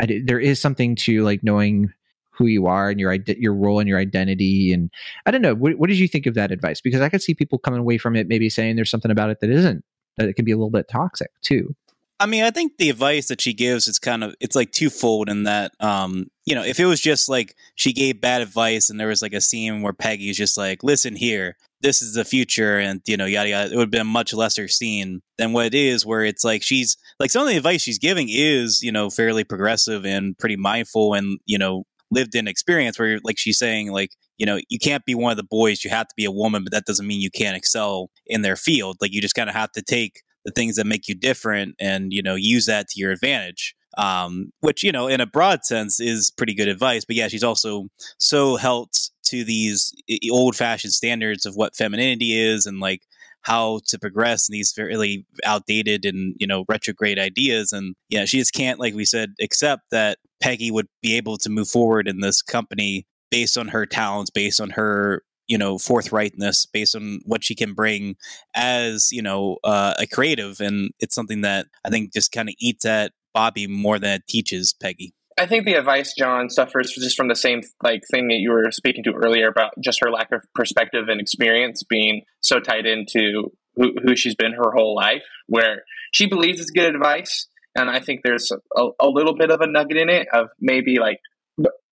I, there is something to like knowing who you are and your your role and your identity and i don't know what, what did you think of that advice because i could see people coming away from it maybe saying there's something about it that isn't that it can be a little bit toxic too I mean, I think the advice that she gives is kind of it's like twofold in that um, you know, if it was just like she gave bad advice and there was like a scene where Peggy's just like, listen here, this is the future and you know, yada yada, it would have been a much lesser scene than what it is where it's like she's like some of the advice she's giving is, you know, fairly progressive and pretty mindful and, you know, lived in experience where like she's saying like you know you can't be one of the boys you have to be a woman but that doesn't mean you can't excel in their field like you just kind of have to take the things that make you different and you know use that to your advantage um, which you know in a broad sense is pretty good advice but yeah she's also so held to these old fashioned standards of what femininity is and like how to progress in these fairly outdated and you know retrograde ideas and yeah she just can't like we said accept that peggy would be able to move forward in this company based on her talents based on her you know forthrightness based on what she can bring as you know uh, a creative and it's something that i think just kind of eats at bobbie more than it teaches peggy. I think the advice John suffers just from the same like thing that you were speaking to earlier about just her lack of perspective and experience being so tied into who, who she's been her whole life, where she believes it's good advice, and I think there's a, a little bit of a nugget in it of maybe like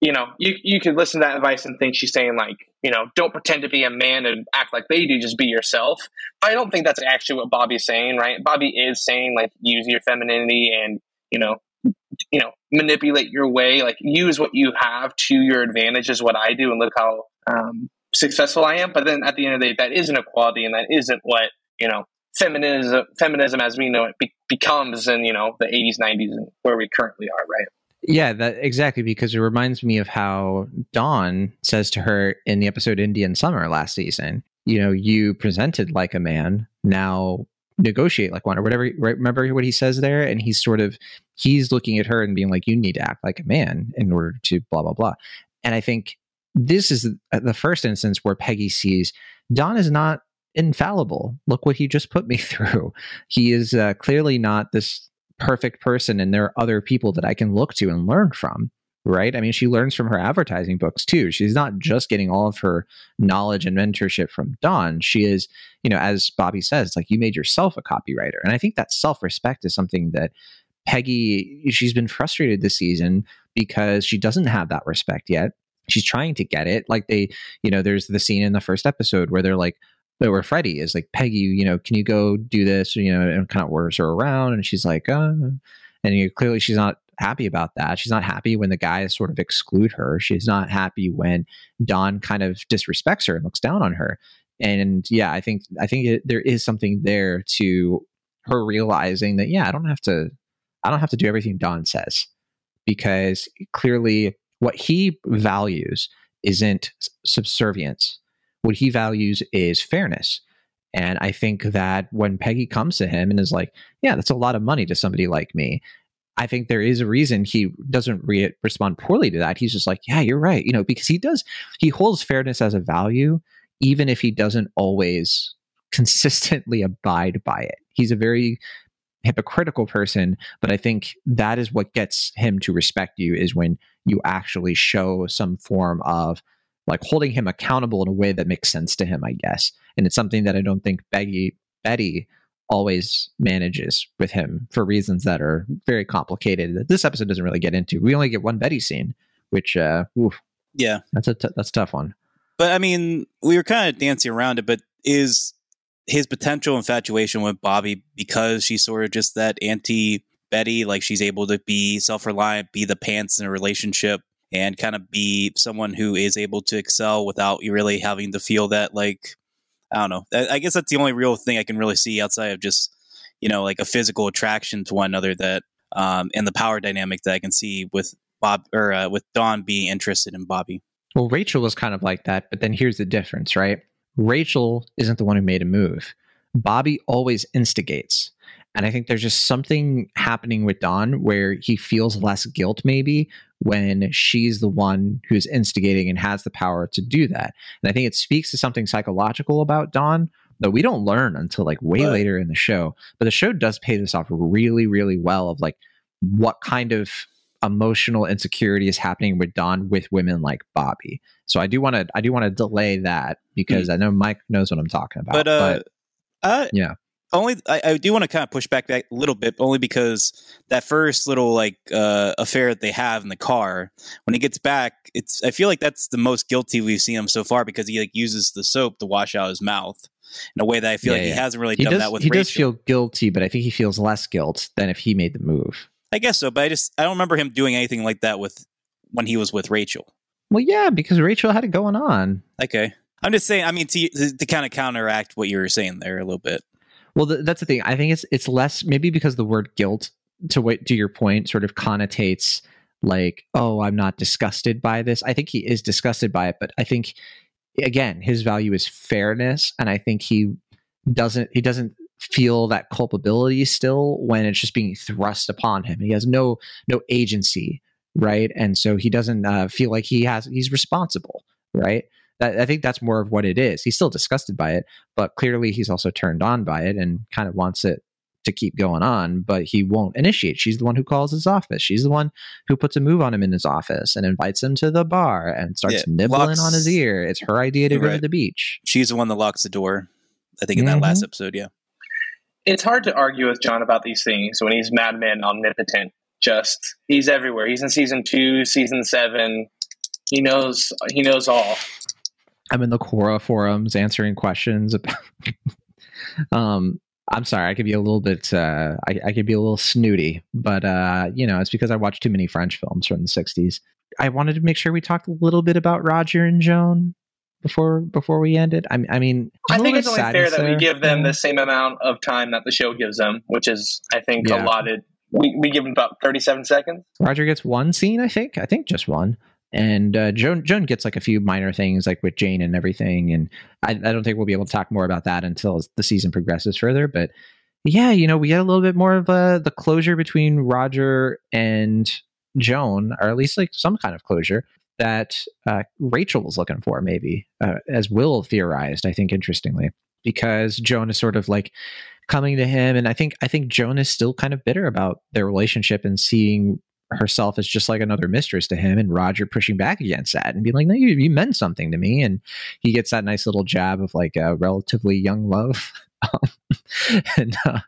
you know you you could listen to that advice and think she's saying like you know don't pretend to be a man and act like they do just be yourself. I don't think that's actually what bobbie's saying right? Bobbie is saying like use your femininity and you know you know manipulate your way like use what you have to your advantage is what i do and look how um, successful i am. But then at the end of the day that isn't equality and that isn't what you know feminism feminism as we know it be- becomes in you know the 80s 90s and where we currently are right yeah, that exactly because it reminds me of how Don says to her in the episode Indian Summer last season, you know, you presented like a man, now negotiate like one or whatever remember what he says there? And he's sort of he's looking at her and being like you need to act like a man in order to blah blah blah. And i think this is the first instance where peggy sees don is not infallible. Look what he just put me through. He is uh, clearly not this perfect person and there are other people that I can look to and learn from. Right. I mean, she learns from her advertising books too. She's not just getting all of her knowledge and mentorship from Don. She is, you know, as Bobbie says, like you made yourself a copywriter. And I think that self respect is something that Peggy, she's been frustrated this season because she doesn't have that respect yet. She's trying to get it. Like they, you know, there's the scene in the first episode where they're like, where Freddie is like, Peggy, you know, can you go do this? You know, and kind of orders her around. And she's like, uh, and you, know, clearly she's not happy about that. She's not happy when the guys sort of exclude her. She's not happy when Don kind of disrespects her and looks down on her. And yeah, I think I think it, there is something there to her realizing that yeah, I don't have to I don't have to do everything Don says because clearly what he values isn't subservience what he values is fairness. And I think that when Peggy comes to him and is like, yeah, that's a lot of money to somebody like me. I think there is a reason he doesn't re- respond poorly to that. He's just like, yeah, you're right. You know, because he does, he holds fairness as a value, even if he doesn't always consistently abide by it. He's a very hypocritical person, but I think that is what gets him to respect you is when you actually show some form of like holding him accountable in a way that makes sense to him, I guess. And it's something that I don't think Betty Betty always manages with him for reasons that are very complicated that this episode doesn't really get into. We only get one Betty scene, which uh oof, yeah, that's a t- that's a tough one. But I mean, we were kind of dancing around it, but is his potential infatuation with Bobbie because she's sort of just that anti Betty, like she's able to be self reliant, be the pants in a relationship, and kind of be someone who is able to excel without you really having to feel that like I don't know. I guess that's the only real thing I can really see outside of just you know like a physical attraction to one another that um, and the power dynamic that I can see with Bob or uh, with Don being interested in Bobbie. Well, Rachel was kind of like that, but then here's the difference, right? Rachel isn't the one who made a move. Bobbie always instigates. And I think there's just something happening with Don where he feels less guilt, maybe, when she's the one who's instigating and has the power to do that. And I think it speaks to something psychological about Don that we don't learn until like way later in the show. But the show does pay this off really, really well of like what kind of emotional insecurity is happening with Don with women like Bobbie. So I do want to I do want to delay that because mm. I know Mike knows what I'm talking about. But, uh, but uh, yeah only I, I do want to kind of push back that a little bit, only because that first little like uh, affair that they have in the car, when he gets back, it's I feel like that's the most guilty we've seen him so far because he like uses the soap to wash out his mouth in a way that I feel yeah, like yeah. he hasn't really he done does, that with. He Rachel. does feel guilty, but I think he feels less guilt than if he made the move. I guess so, but I just I don't remember him doing anything like that with when he was with Rachel. Well, yeah, because Rachel had it going on. Okay, I'm just saying. I mean, to to, kind of counteract what you were saying there a little bit. Well, th- that's the thing. I think it's it's less maybe because the word guilt to what to your point sort of connotates like oh i'm not disgusted by this i think he is disgusted by it but i think again his value is fairness and i think he doesn't he doesn't feel that culpability still when it's just being thrust upon him he has no no agency right and so he doesn't uh, feel like he has he's responsible right I think that's more of what it is. He's still disgusted by it, but clearly he's also turned on by it and kind of wants it to keep going on, but he won't initiate. She's the one who calls his office. She's the one who puts a move on him in his office and invites him to the bar and starts Yeah, nibbling locks- on his ear. It's her idea to You're go to the beach. She's the one that locks the door. I think in that last Mhm. episode, yeah. It's hard to argue with Jon about these things when he's Mad Men omnipotent. Just he's everywhere. He's in season two, season seven. He knows. He knows all. I'm in the Quora forums answering questions about. um, I'm sorry, I could be a little bit. Uh, I, I could be a little snooty, but uh, you know, it's because I watched too many French films from the '60s. I wanted to make sure we talked a little bit about Roger and Joan before before we ended. I, I mean, I think it's only fair that we give them the same amount of time that the show gives them, which is, I think, Yeah. allotted. We, we give them about 37 seconds. Roger gets one scene, I think. I think just one. And uh, Joan Joan gets like a few minor things, like with Jane and everything. And I, I don't think we'll be able to talk more about that until the season progresses further. But yeah, you know, we get a little bit more of uh, the closure between Roger and Joan, or at least like some kind of closure that uh, Rachel was looking for, maybe, uh, as Will theorized. I think interestingly, because Joan is sort of like coming to him, and I think I think Joan is still kind of bitter about their relationship and seeing herself as just like another mistress to him and Roger pushing back against that and being like, no, you, you meant something to me. And he gets that nice little jab of like a relatively young love. Um, and, uh,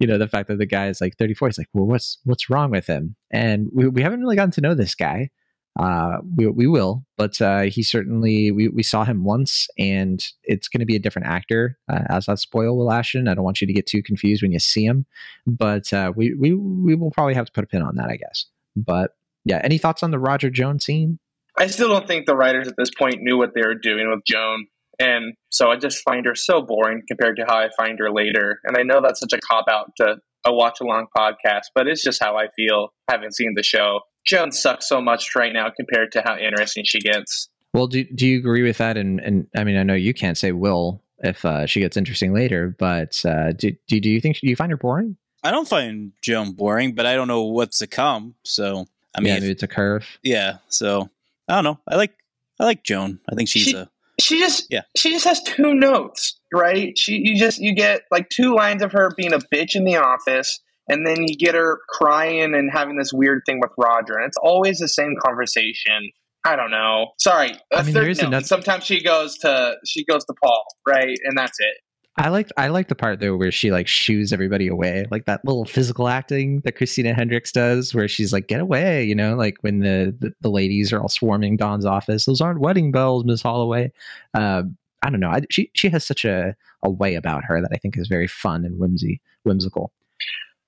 you know, the fact that the guy is like 34, he's like, well, what's, what's wrong with him? And we, we haven't really gotten to know this guy. Uh, we, we will, but, uh, he certainly, we, we saw him once and it's going to be a different actor, uh, as that spoil Will Ashton. I don't want you to get too confused when you see him, but, uh, we, we, we will probably have to put a pin on that, I guess. But yeah, any thoughts on the Roger Jones scene? I still don't think the writers at this point knew what they were doing with Joan. And so I just find her so boring compared to how I find her later. And I know that's such a cop out to a watch along podcast, but it's just how I feel having seen the show. Joan sucks so much right now compared to how interesting she gets. Well, do do you agree with that? And and I mean, I know you can't say will if uh, she gets interesting later, but uh, do, do do you think do you find her boring? I don't find Joan boring, but I don't know what's to come. So I mean, yeah, if- maybe it's a curve. yeah. So I don't know. I like I like Joan. I think she's She- a She just Yeah. she just has two notes, right? She you just you get like two lines of her being a bitch in the office, and then you get her crying and having this weird thing with Roger, and it's always the same conversation. I don't know. Sorry, a I mean, third there is note. another- Sometimes she goes to she goes to Paul, right, and that's it. I like I like the part though where she like shoos everybody away, like that little physical acting that Christina Hendricks does, where she's like, "Get away," you know, like when the the, the ladies are all swarming Don's office. Those aren't wedding bells, Miss Holloway. Uh, I don't know. I, she she has such a a way about her that I think is very fun and whimsy whimsical.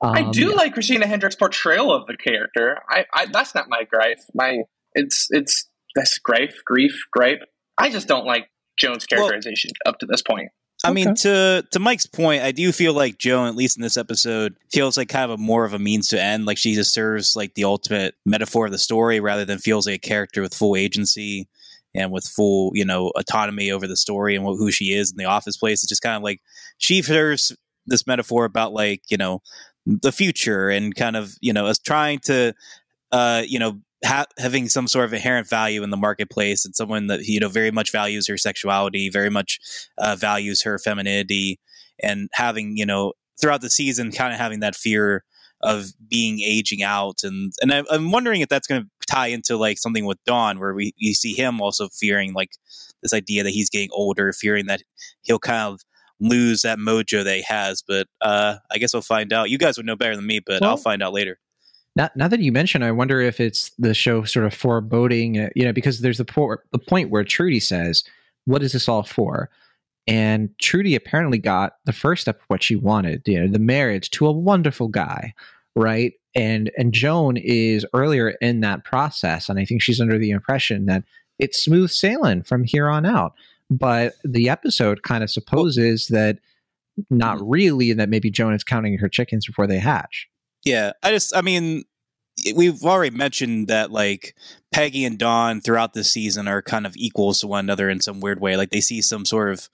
I Um, do yeah. like Christina Hendricks' portrayal of the character. I, I that's not my gripe. My it's it's that's gripe, grief, gripe. I just don't like Joan's characterization up to this point. I mean, to to Mike's point, I do feel like Joan, at least in this episode, feels like kind of a more of a means to end. Like she just serves like the ultimate metaphor of the story, rather than feels like a character with full agency and with full, you know, autonomy over the story and what, who she is in the office place. It's just kind of like she serves this metaphor about like you know the future and kind of you know us trying to, uh, you know. Ha- having some sort of inherent value in the marketplace and someone that you know very much values her sexuality very much uh, values her femininity and having you know throughout the season kind of having that fear of being aging out and and I, i'm wondering if that's going to tie into like something with don where we you see him also fearing like this idea that he's getting older fearing that he'll kind of lose that mojo that he has but uh i guess we'll find out. You guys would know better than me but Well- i'll find out later Now, now that you mention, I wonder if it's the show sort of foreboding, uh, you know, because there's the, por- the point where Trudy says, "What is this all for?" And Trudy apparently got the first step of what she wanted, you know, the marriage to a wonderful guy, right? And and Joan is earlier in that process, and I think she's under the impression that it's smooth sailing from here on out. But the episode kind of supposes that not really, and that maybe Joan is counting her chickens before they hatch. Yeah, I just, I mean, we've already mentioned that like Peggy and Don throughout the season are kind of equals to one another in some weird way. Like they see some sort of,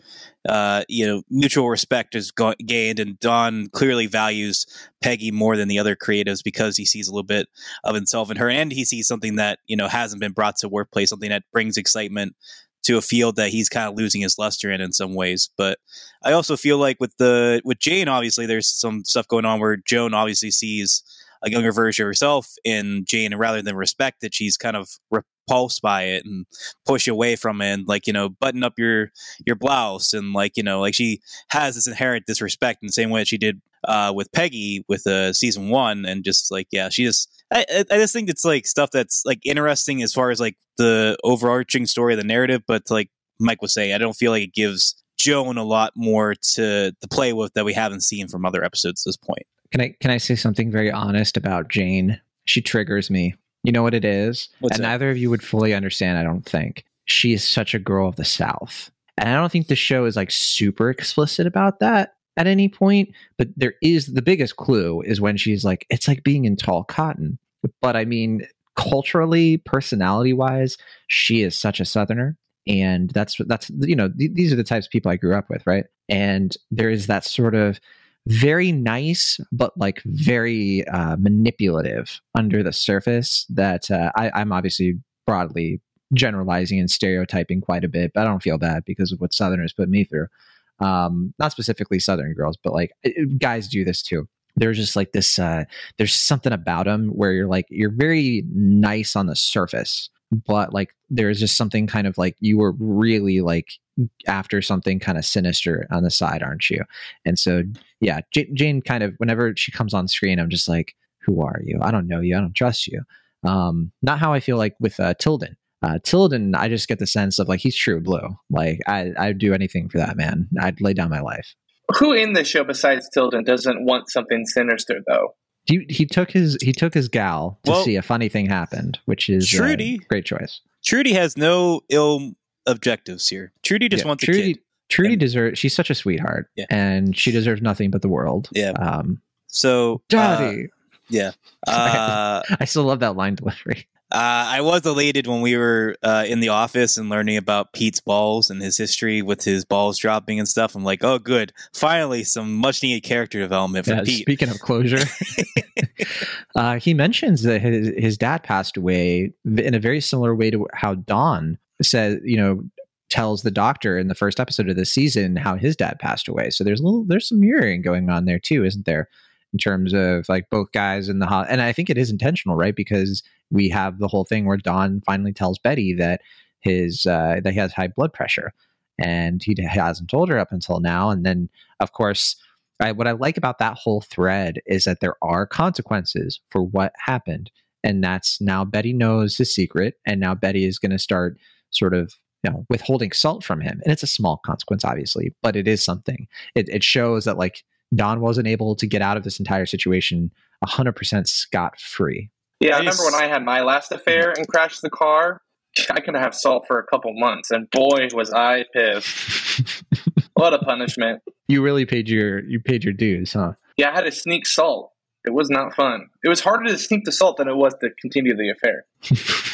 uh, you know, mutual respect is go- gained, and Don clearly values Peggy more than the other creatives because he sees a little bit of himself in her, and he sees something that you know hasn't been brought to workplace, something that brings excitement to a field that he's kind of losing his luster in in some ways. But I also feel like with the with Jane, obviously, there's some stuff going on where Joan obviously sees a younger version of herself in Jane, and rather than respect that, she's kind of repulsed by it and push away from it, and like you know, button up your your blouse, and like you know, like she has this inherent disrespect in the same way that she did uh, with Peggy with uh, season one, and just like yeah, she just I, I just think it's like stuff that's like interesting as far as like the overarching story of the narrative, but like Mike was saying, I don't feel like it gives Joan a lot more to to play with that we haven't seen from other episodes at this point. Can I can I say something very honest about Jane? She triggers me. You know what it is? What's and that? neither of you would fully understand, I don't think. She is such a girl of the South. And I don't think the show is like super explicit about that at any point, but there is the biggest clue is when she's like, it's like being in tall cotton. But I mean, culturally, personality wise, she is such a Southerner. And that's that's you know th- these are the types of people I grew up with, right? And there is that sort of very nice, but like very uh, manipulative under the surface. That uh, I, I'm obviously broadly generalizing and stereotyping quite a bit, but I don't feel bad because of what Southerners put me through. Um, not specifically Southern girls, but like guys do this too. There's just like this. Uh, there's something about them where you're like you're very nice on the surface, but like there's just something kind of like you were really like after something kind of sinister on the side, aren't you? And so yeah, J- Jane kind of whenever she comes on screen, I'm just like, who are you? I don't know you. I don't trust you. Um, not how I feel like with uh, Tilden. Uh, Tilden, I just get the sense of like he's true blue. Like I, I'd do anything for that man. I'd lay down my life. Who in the show besides Tilden doesn't want something sinister though? He, he took his he took his gal to Well, see a funny thing happened, which is uh, Trudy- great choice. Trudy has no ill objectives here. Trudy just Yeah, wants a Trudy, kid. Trudy And- deserves. She's such a sweetheart, Yeah. and she deserves nothing but the world. Yeah. Um, So, uh, Daddy, yeah. Uh, I still love that line delivery. Uh, I was elated when we were uh, in the office and learning about Pete's balls and his history with his balls dropping and stuff. I'm like, oh, good. Finally, some much needed character development for Yeah, Pete. speaking of closure, uh, he mentions that his, his dad passed away in a very similar way to how Don says, you know, tells the doctor in the first episode of the season how his dad passed away. So there's a little, there's some mirroring going on there too, isn't there? In terms of like both guys in the ho- and I think it is intentional, right? Because we have the whole thing where Don finally tells Betty that his uh, that he has high blood pressure, and he hasn't told her up until now. And then, of course, I, what I like about that whole thread is that there are consequences for what happened, and that's now Betty knows his secret, and now Betty is going to start sort of you know withholding salt from him, and it's a small consequence, obviously, but it is something. It, it shows that like Don wasn't able to get out of this entire situation 100% scot free. Yeah, I, I remember when I had my last affair and crashed the car. I couldn't have salt for a couple months, and boy, was I pissed. what a punishment! You really paid your you paid your dues, huh? Yeah, I had to sneak salt. It was not fun. It was harder to sneak the salt than it was to continue the affair.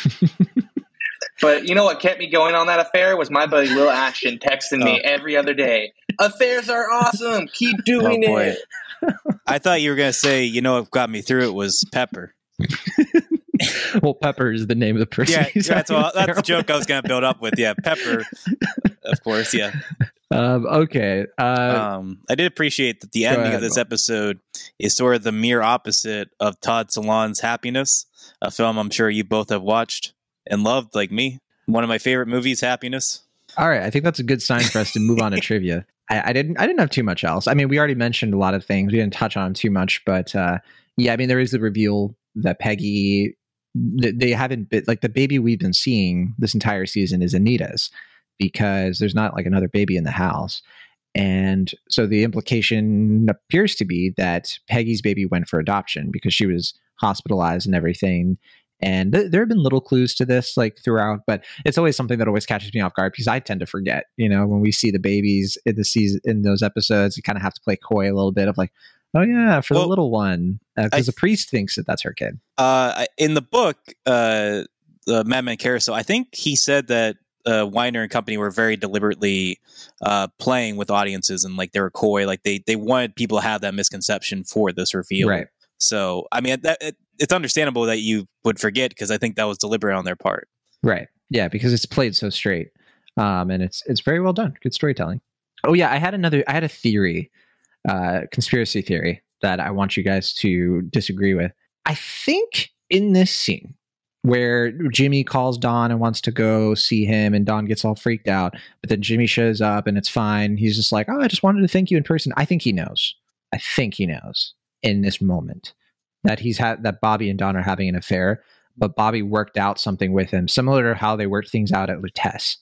But you know what kept me going on that affair was my buddy Will Ashton texting me every other day. Affairs are awesome. Keep doing Oh, it. I thought you were going to say, you know, what got me through it was Pepper. well, Pepper is the name of the person. Yeah, he's that's, having all, that's the joke I was going to build up with. Yeah, Pepper, of course. Yeah. Um, okay. Uh, Um, I did appreciate that the ending ahead, of this Will. episode is sort of the mere opposite of Todd Solondz's Happiness, a film I'm sure you both have watched and loved, like me. One of my favorite movies, Happiness. all right. I think that's a good sign for us to move on to trivia. I, I didn't. I didn't have too much else. I mean, we already mentioned a lot of things. We didn't touch on too much, but uh, yeah. I mean, there is the reveal that Peggy. They haven't been like the baby we've been seeing this entire season is Anita's because there's not like another baby in the house. And so the implication appears to be that Peggy's baby went for adoption because she was hospitalized and everything. And th- there have been little clues to this like throughout, but it's always something that always catches me off guard because I tend to forget. You know, when we see the babies in the season in those episodes, you kind of have to play coy a little bit of like, oh yeah, for Well, the little one, because I- the priest thinks that that's her kid. Uh, in the book, uh, the Mad Men Carousel, I think he said that uh, Weiner and company were very deliberately uh, playing with audiences and like they were coy, like they they wanted people to have that misconception for this reveal. Right. So, I mean, that, it's understandable that you would forget because I think that was deliberate on their part. Right. Yeah, because it's played so straight. um, and it's it's very well done. Good storytelling. Oh yeah, I had another. I had a theory, uh, conspiracy theory that I want you guys to disagree with. I think in this scene where Jimmy calls Don and wants to go see him, and Don gets all freaked out, but then Jimmy shows up and it's fine. He's just like, "Oh, I just wanted to thank you in person." I think he knows. I think he knows in this moment that he's had that Bobbie and Don are having an affair, but Bobbie worked out something with him, similar to how they worked things out at Lutece,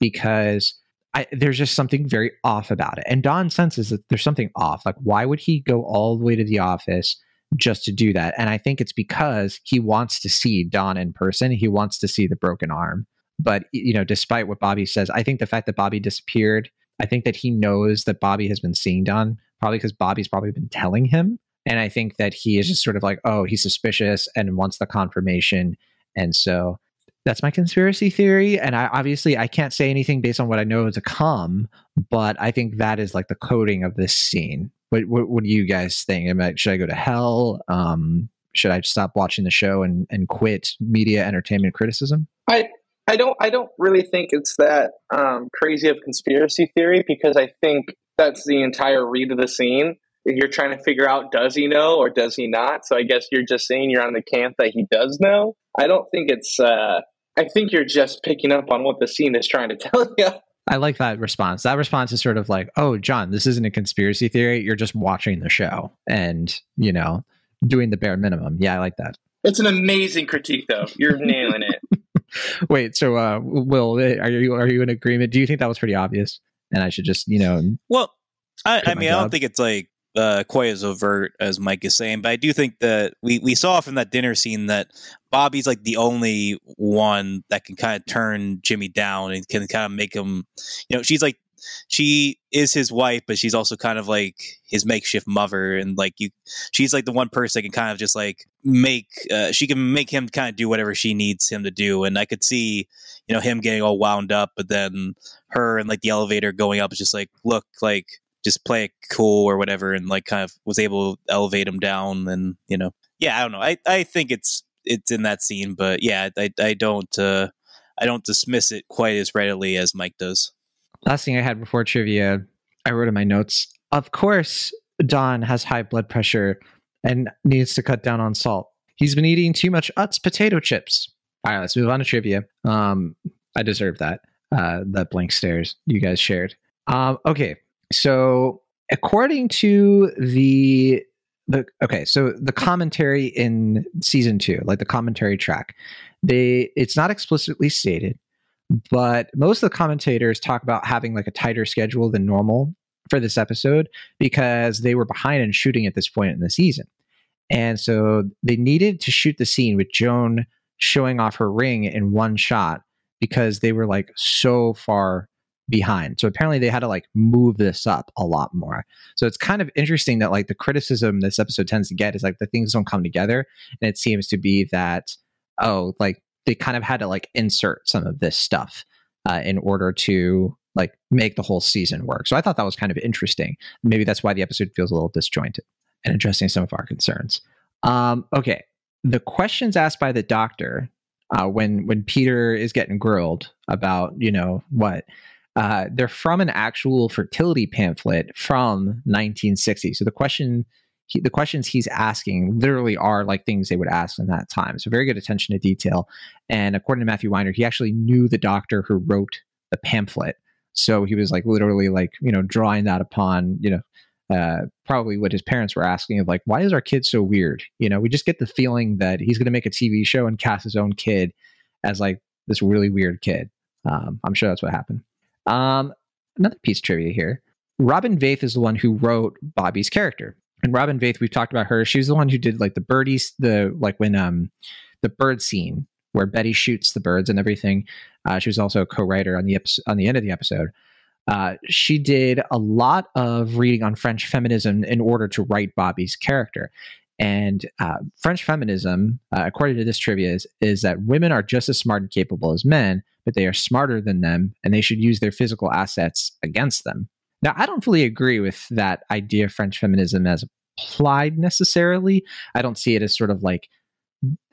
because I, there's just something very off about it. And Don senses that there's something off. Like, why would he go all the way to the office just to do that? And I think it's because he wants to see Don in person. He wants to see the broken arm. But, you know, despite what Bobbie says, I think the fact that Bobbie disappeared, I think that he knows that Bobbie has been seeing Don, probably because Bobbie's probably been telling him. And I think that he is just sort of like, oh, he's suspicious and wants the confirmation. And so that's my conspiracy theory. And i obviously i can't say anything based on what i know to come but i think that is like the coding of this scene. What, what, what do you guys think? I, should i go to hell? Um, should i stop watching the show and, and quit media entertainment criticism? I i don't i don't really think it's that um, crazy of conspiracy theory because i think that's the entire read of the scene you're trying to figure out does he know or does he not so i guess you're just saying you're on the camp that he does know i don't think it's uh, I think you're just picking up on what the scene is trying to tell you. I like that response. That response is sort of like, "Oh, Jon, this isn't a conspiracy theory. You're just watching the show and, you know, doing the bare minimum." Yeah, I like that. It's an amazing critique though. You're nailing it. Wait, so uh Will, are you are you in agreement? Do you think that was pretty obvious? And I should just, you know, Well, I, I mean, I don't think it's like uh, quite as overt as Mike is saying, but I do think that we, we saw from that dinner scene that Bobbie's like the only one that can kind of turn Jimmy down and can kind of make him, you know, she's like, she is his wife, but she's also kind of like his makeshift mother. And like you, she's like the one person that can kind of just like make, uh, she can make him kind of do whatever she needs him to do. And I could see, you know, him getting all wound up, but then her and like the elevator going up is just like, look, like, just play it cool or whatever and like kind of was able to elevate him down and you know. Yeah i don't know. I i think it's it's in that scene but yeah i i don't uh i don't dismiss it quite as readily as mike does. Last thing i had before trivia i wrote in my notes of course don has high blood pressure and needs to cut down on salt. He's been eating too much utz potato chips. All right let's move on to trivia. Um i deserve that uh that blank stares you guys shared. Um okay so according to the the okay, so the commentary in season two, like the commentary track, they it's not explicitly stated, but most of the commentators talk about having like a tighter schedule than normal for this episode because they were behind in shooting at this point in the season. And so they needed to shoot the scene with Joan showing off her ring in one shot because they were like so far behind. So apparently they had to like move this up a lot more. So it's kind of interesting that like the criticism this episode tends to get is like the things don't come together. And it seems to be that, oh, like they kind of had to like insert some of this stuff uh, in order to like make the whole season work. So I thought that was kind of interesting. Maybe that's why the episode feels a little disjointed and addressing some of our concerns. Um, okay. The questions asked by the doctor uh, when when Peter is getting grilled about, you know, what uh, they're from an actual fertility pamphlet from 1960. So the question, he, the questions he's asking, literally are like things they would ask in that time. So very good attention to detail. And according to Matthew Weiner, he actually knew the doctor who wrote the pamphlet. So he was like literally like you know drawing that upon you know uh, probably what his parents were asking of like why is our kid so weird? You know, we just get the feeling that he's going to make a TV show and cast his own kid as like this really weird kid. Um, I'm sure that's what happened. Um, another piece of trivia here. Robin Veith is the one who wrote Bobbie's character. And Robin Veith, we've talked about her. She was the one who did like the birdies, the like when um the bird scene where Betty shoots the birds and everything. Uh, she was also a co-writer on the on the end of the episode. Uh, she did a lot of reading on French feminism in order to write Bobbie's character. And uh, French feminism, uh, according to this trivia, is, is that women are just as smart and capable as men, but they are smarter than them and they should use their physical assets against them. Now, I don't fully agree with that idea of French feminism as applied necessarily. I don't see it as sort of like,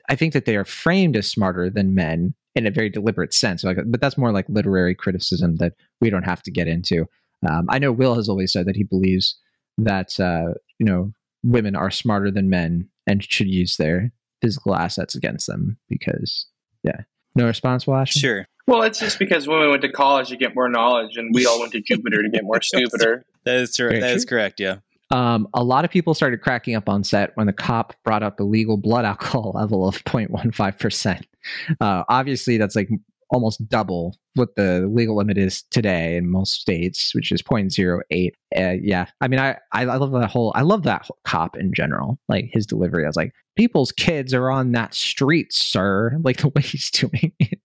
I think that they are framed as smarter than men in a very deliberate sense. Like, but that's more like literary criticism that we don't have to get into. Um, I know Will has always said that he believes that uh, you know women are smarter than men and should use their physical assets against them because yeah. No response, Wash. Sure. Well, it's just because when we went to college, you get more knowledge, and we all went to Jupiter to get more stupider. That is true. Very That is true. correct. Yeah. Um, a lot of people started cracking up on set when the cop brought up the legal blood alcohol level of 0.15%. Uh, obviously, that's like almost double what the legal limit is today in most states, which is 0.08. Uh, yeah, I mean, I, I love that whole I love that cop in general. Like his delivery, I was like, people's kids are on that street, sir. Like the way he's doing it,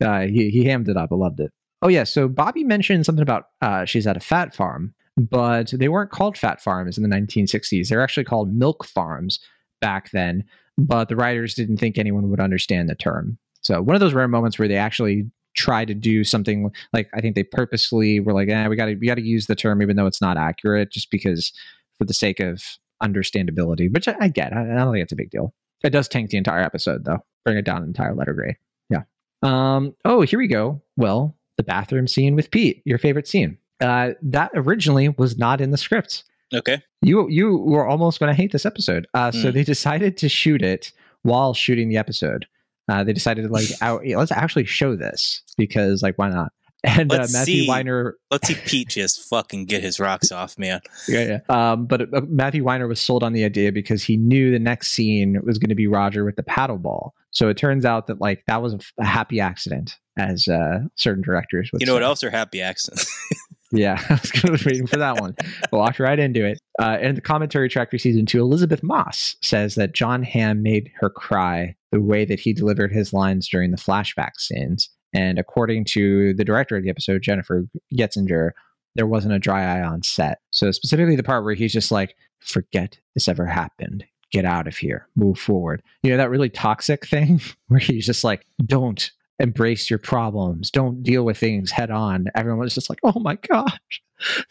uh, he he hammed it up. I loved it. Oh yeah, so Bobbie mentioned something about uh, she's at a fat farm, but they weren't called fat farms in the 1960s. They're actually called milk farms back then. But the writers didn't think anyone would understand the term. So one of those rare moments where they actually try to do something like I think they purposely were like, eh, we got to we got to use the term even though it's not accurate, just because for the sake of understandability, which I, I get. I, I don't think it's a big deal. It does tank the entire episode though, bring it down an entire letter grade. Yeah. Um. Oh, here we go. Well, the bathroom scene with Pete, your favorite scene. Uh, that originally was not in the script. Okay. You you were almost going to hate this episode. Uh, so Hmm. they decided to shoot it while shooting the episode. Uh, they decided to like, out, let's actually show this because like why not? And uh, Let's Matthew see. Weiner, Let's see Pete just fucking get his rocks off, man. yeah, yeah. Um, but uh, Matthew Weiner was sold on the idea because he knew the next scene was going to be Roger with the paddle ball. So it turns out that like that was a, f- a happy accident, as uh, certain directors would. You know what else are happy accidents? Yeah, I was going to be waiting for that one. Walked right into it. Uh, in the commentary track for season two, Elisabeth Moss says that Jon Hamm made her cry the way that he delivered his lines during the flashback scenes. And according to the director of the episode, Jennifer Getzinger, there wasn't a dry eye on set. So specifically the part where he's just like, "Forget this ever happened. Get out of here. Move forward." You know that really toxic thing where he's just like, "Don't embrace your problems. Don't deal with things head on. Everyone was just like, oh my gosh,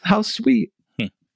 how sweet.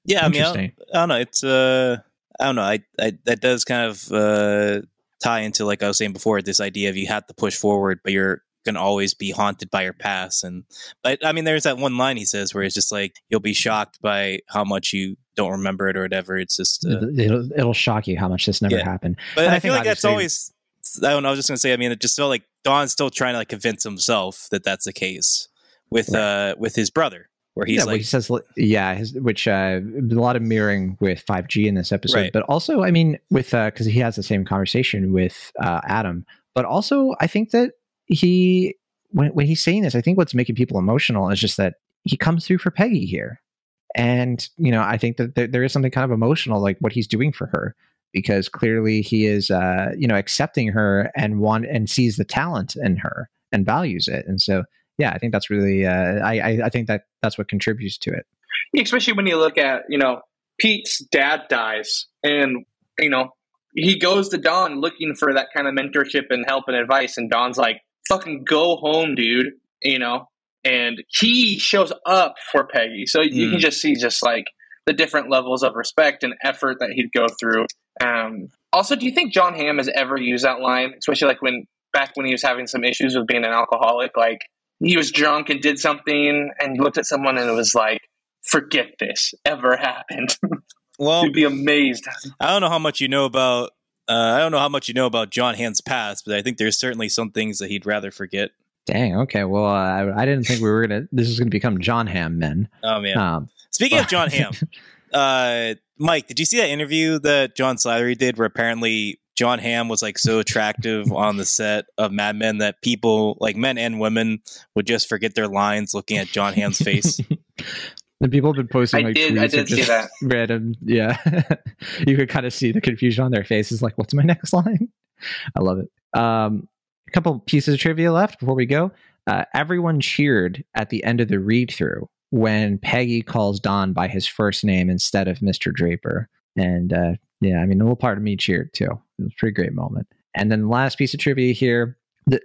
yeah, I mean, I don't, I don't know. It's uh, I don't know. I, I that does kind of uh tie into like I was saying before, this idea of you have to push forward, but you're gonna always be haunted by your past. And but I mean, there's that one line he says where it's just like you'll be shocked by how much you don't remember it or whatever. It's just, uh, it'll, it'll shock you how much this never Yeah. happened. but And I, I feel like that's always. I don't know. I was just gonna say. I mean, it just felt like Don's still trying to like convince himself that that's the case with uh with his brother, where he's yeah, like, he says, yeah, his, which uh, a lot of mirroring with 5G in this episode, Right. but also, I mean, with because he has the same conversation with uh, Adam, but also, I think that he when when he's saying this, I think what's making people emotional is just that he comes through for Peggy here, and you know, I think that there, there is something kind of emotional, like what he's doing for her. Because clearly he is, uh, you know, accepting her and want and sees the talent in her and values it, and so yeah, I think that's really, uh, I, I, I think that that's what contributes to it. especially when you look at you know Pete's dad dies, and you know he goes to Don looking for that kind of mentorship and help and advice, and Don's like, "Fucking go home, dude," you know. And he shows up for Peggy, so you Mm. can just see just like the different levels of respect and effort that he'd go through. Um, also, do you think Jon Hamm has ever used that line, especially like when back when he was having some issues with being an alcoholic, like he was drunk and did something and looked at someone and it was like, forget this ever happened. well, You'd be amazed. I don't know how much you know about. Uh, I don't know how much you know about Jon Hamm's past, but I think there's certainly some things that he'd rather forget. Dang. Okay. Well, uh, I, I didn't think we were gonna. This is gonna become Jon Hamm men. Oh man! Um, Speaking of Jon Hamm, uh, Mike, did you see that interview that John Slattery did, where apparently Jon Hamm was like so attractive on the set of Mad Men that people, like men and women, would just forget their lines looking at Jon Hamm's face. And people have been posting I like did- tweets I did see that. random. Yeah, you could kind of see the confusion on their faces. Like, what's my next line? I love it. Um, a couple pieces of trivia left before we go. Uh, everyone cheered at the end of the read through when Peggy calls Don by his first name instead of Mr. Draper. And uh, yeah, I mean, a little part of me cheered too. It was a pretty great moment. And then last piece of trivia here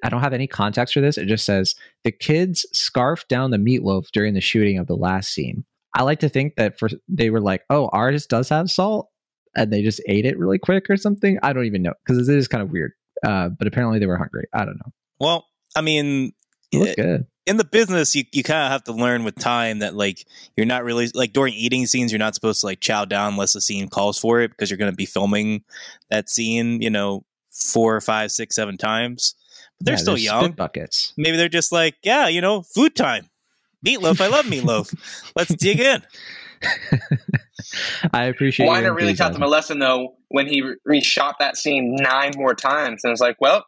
I don't have any context for this. It just says the kids scarfed down the meatloaf during the shooting of the last scene. I like to think that for they were like, oh, ours does have salt, and they just ate it really quick or something. I don't even know because it is kind of weird. Uh, but apparently they were hungry. I don't know. Well, I mean, It good. In the business, you, you kind of have to learn with time that like you're not really like during eating scenes, you're not supposed to like chow down unless the scene calls for it because you're going to be filming that scene, you know, four, five, six, seven times. But they're Yeah, still there's young. buckets. Maybe they're just like, yeah, you know, food time. Meatloaf, I love meatloaf. Let's dig in. I appreciate. your Weiner really taught enthusiasm. them a lesson though when he re- reshot that scene nine more times, and it's like, well,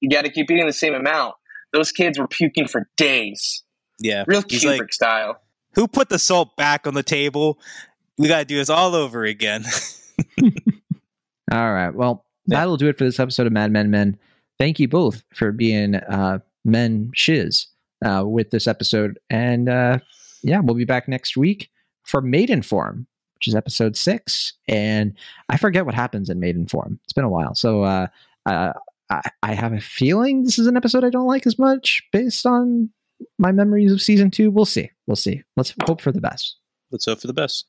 you got to keep eating the same amount. Those kids were puking for days, Yeah. real He's Kubrick like, style. who put the salt back on the table? We got to do this all over again. All right. Well, Yeah. that'll do it for this episode of Mad Men Men. Thank you both for being uh, men shiz uh, with this episode. And uh, yeah, we'll be back next week for Maidenform, which is episode six. And I forget what happens in Maidenform. It's been a while. So uh, uh, I, I have a feeling this is an episode I don't like as much based on my memories of season two. We'll see. We'll see. Let's oh. hope for the best. Let's hope for the best.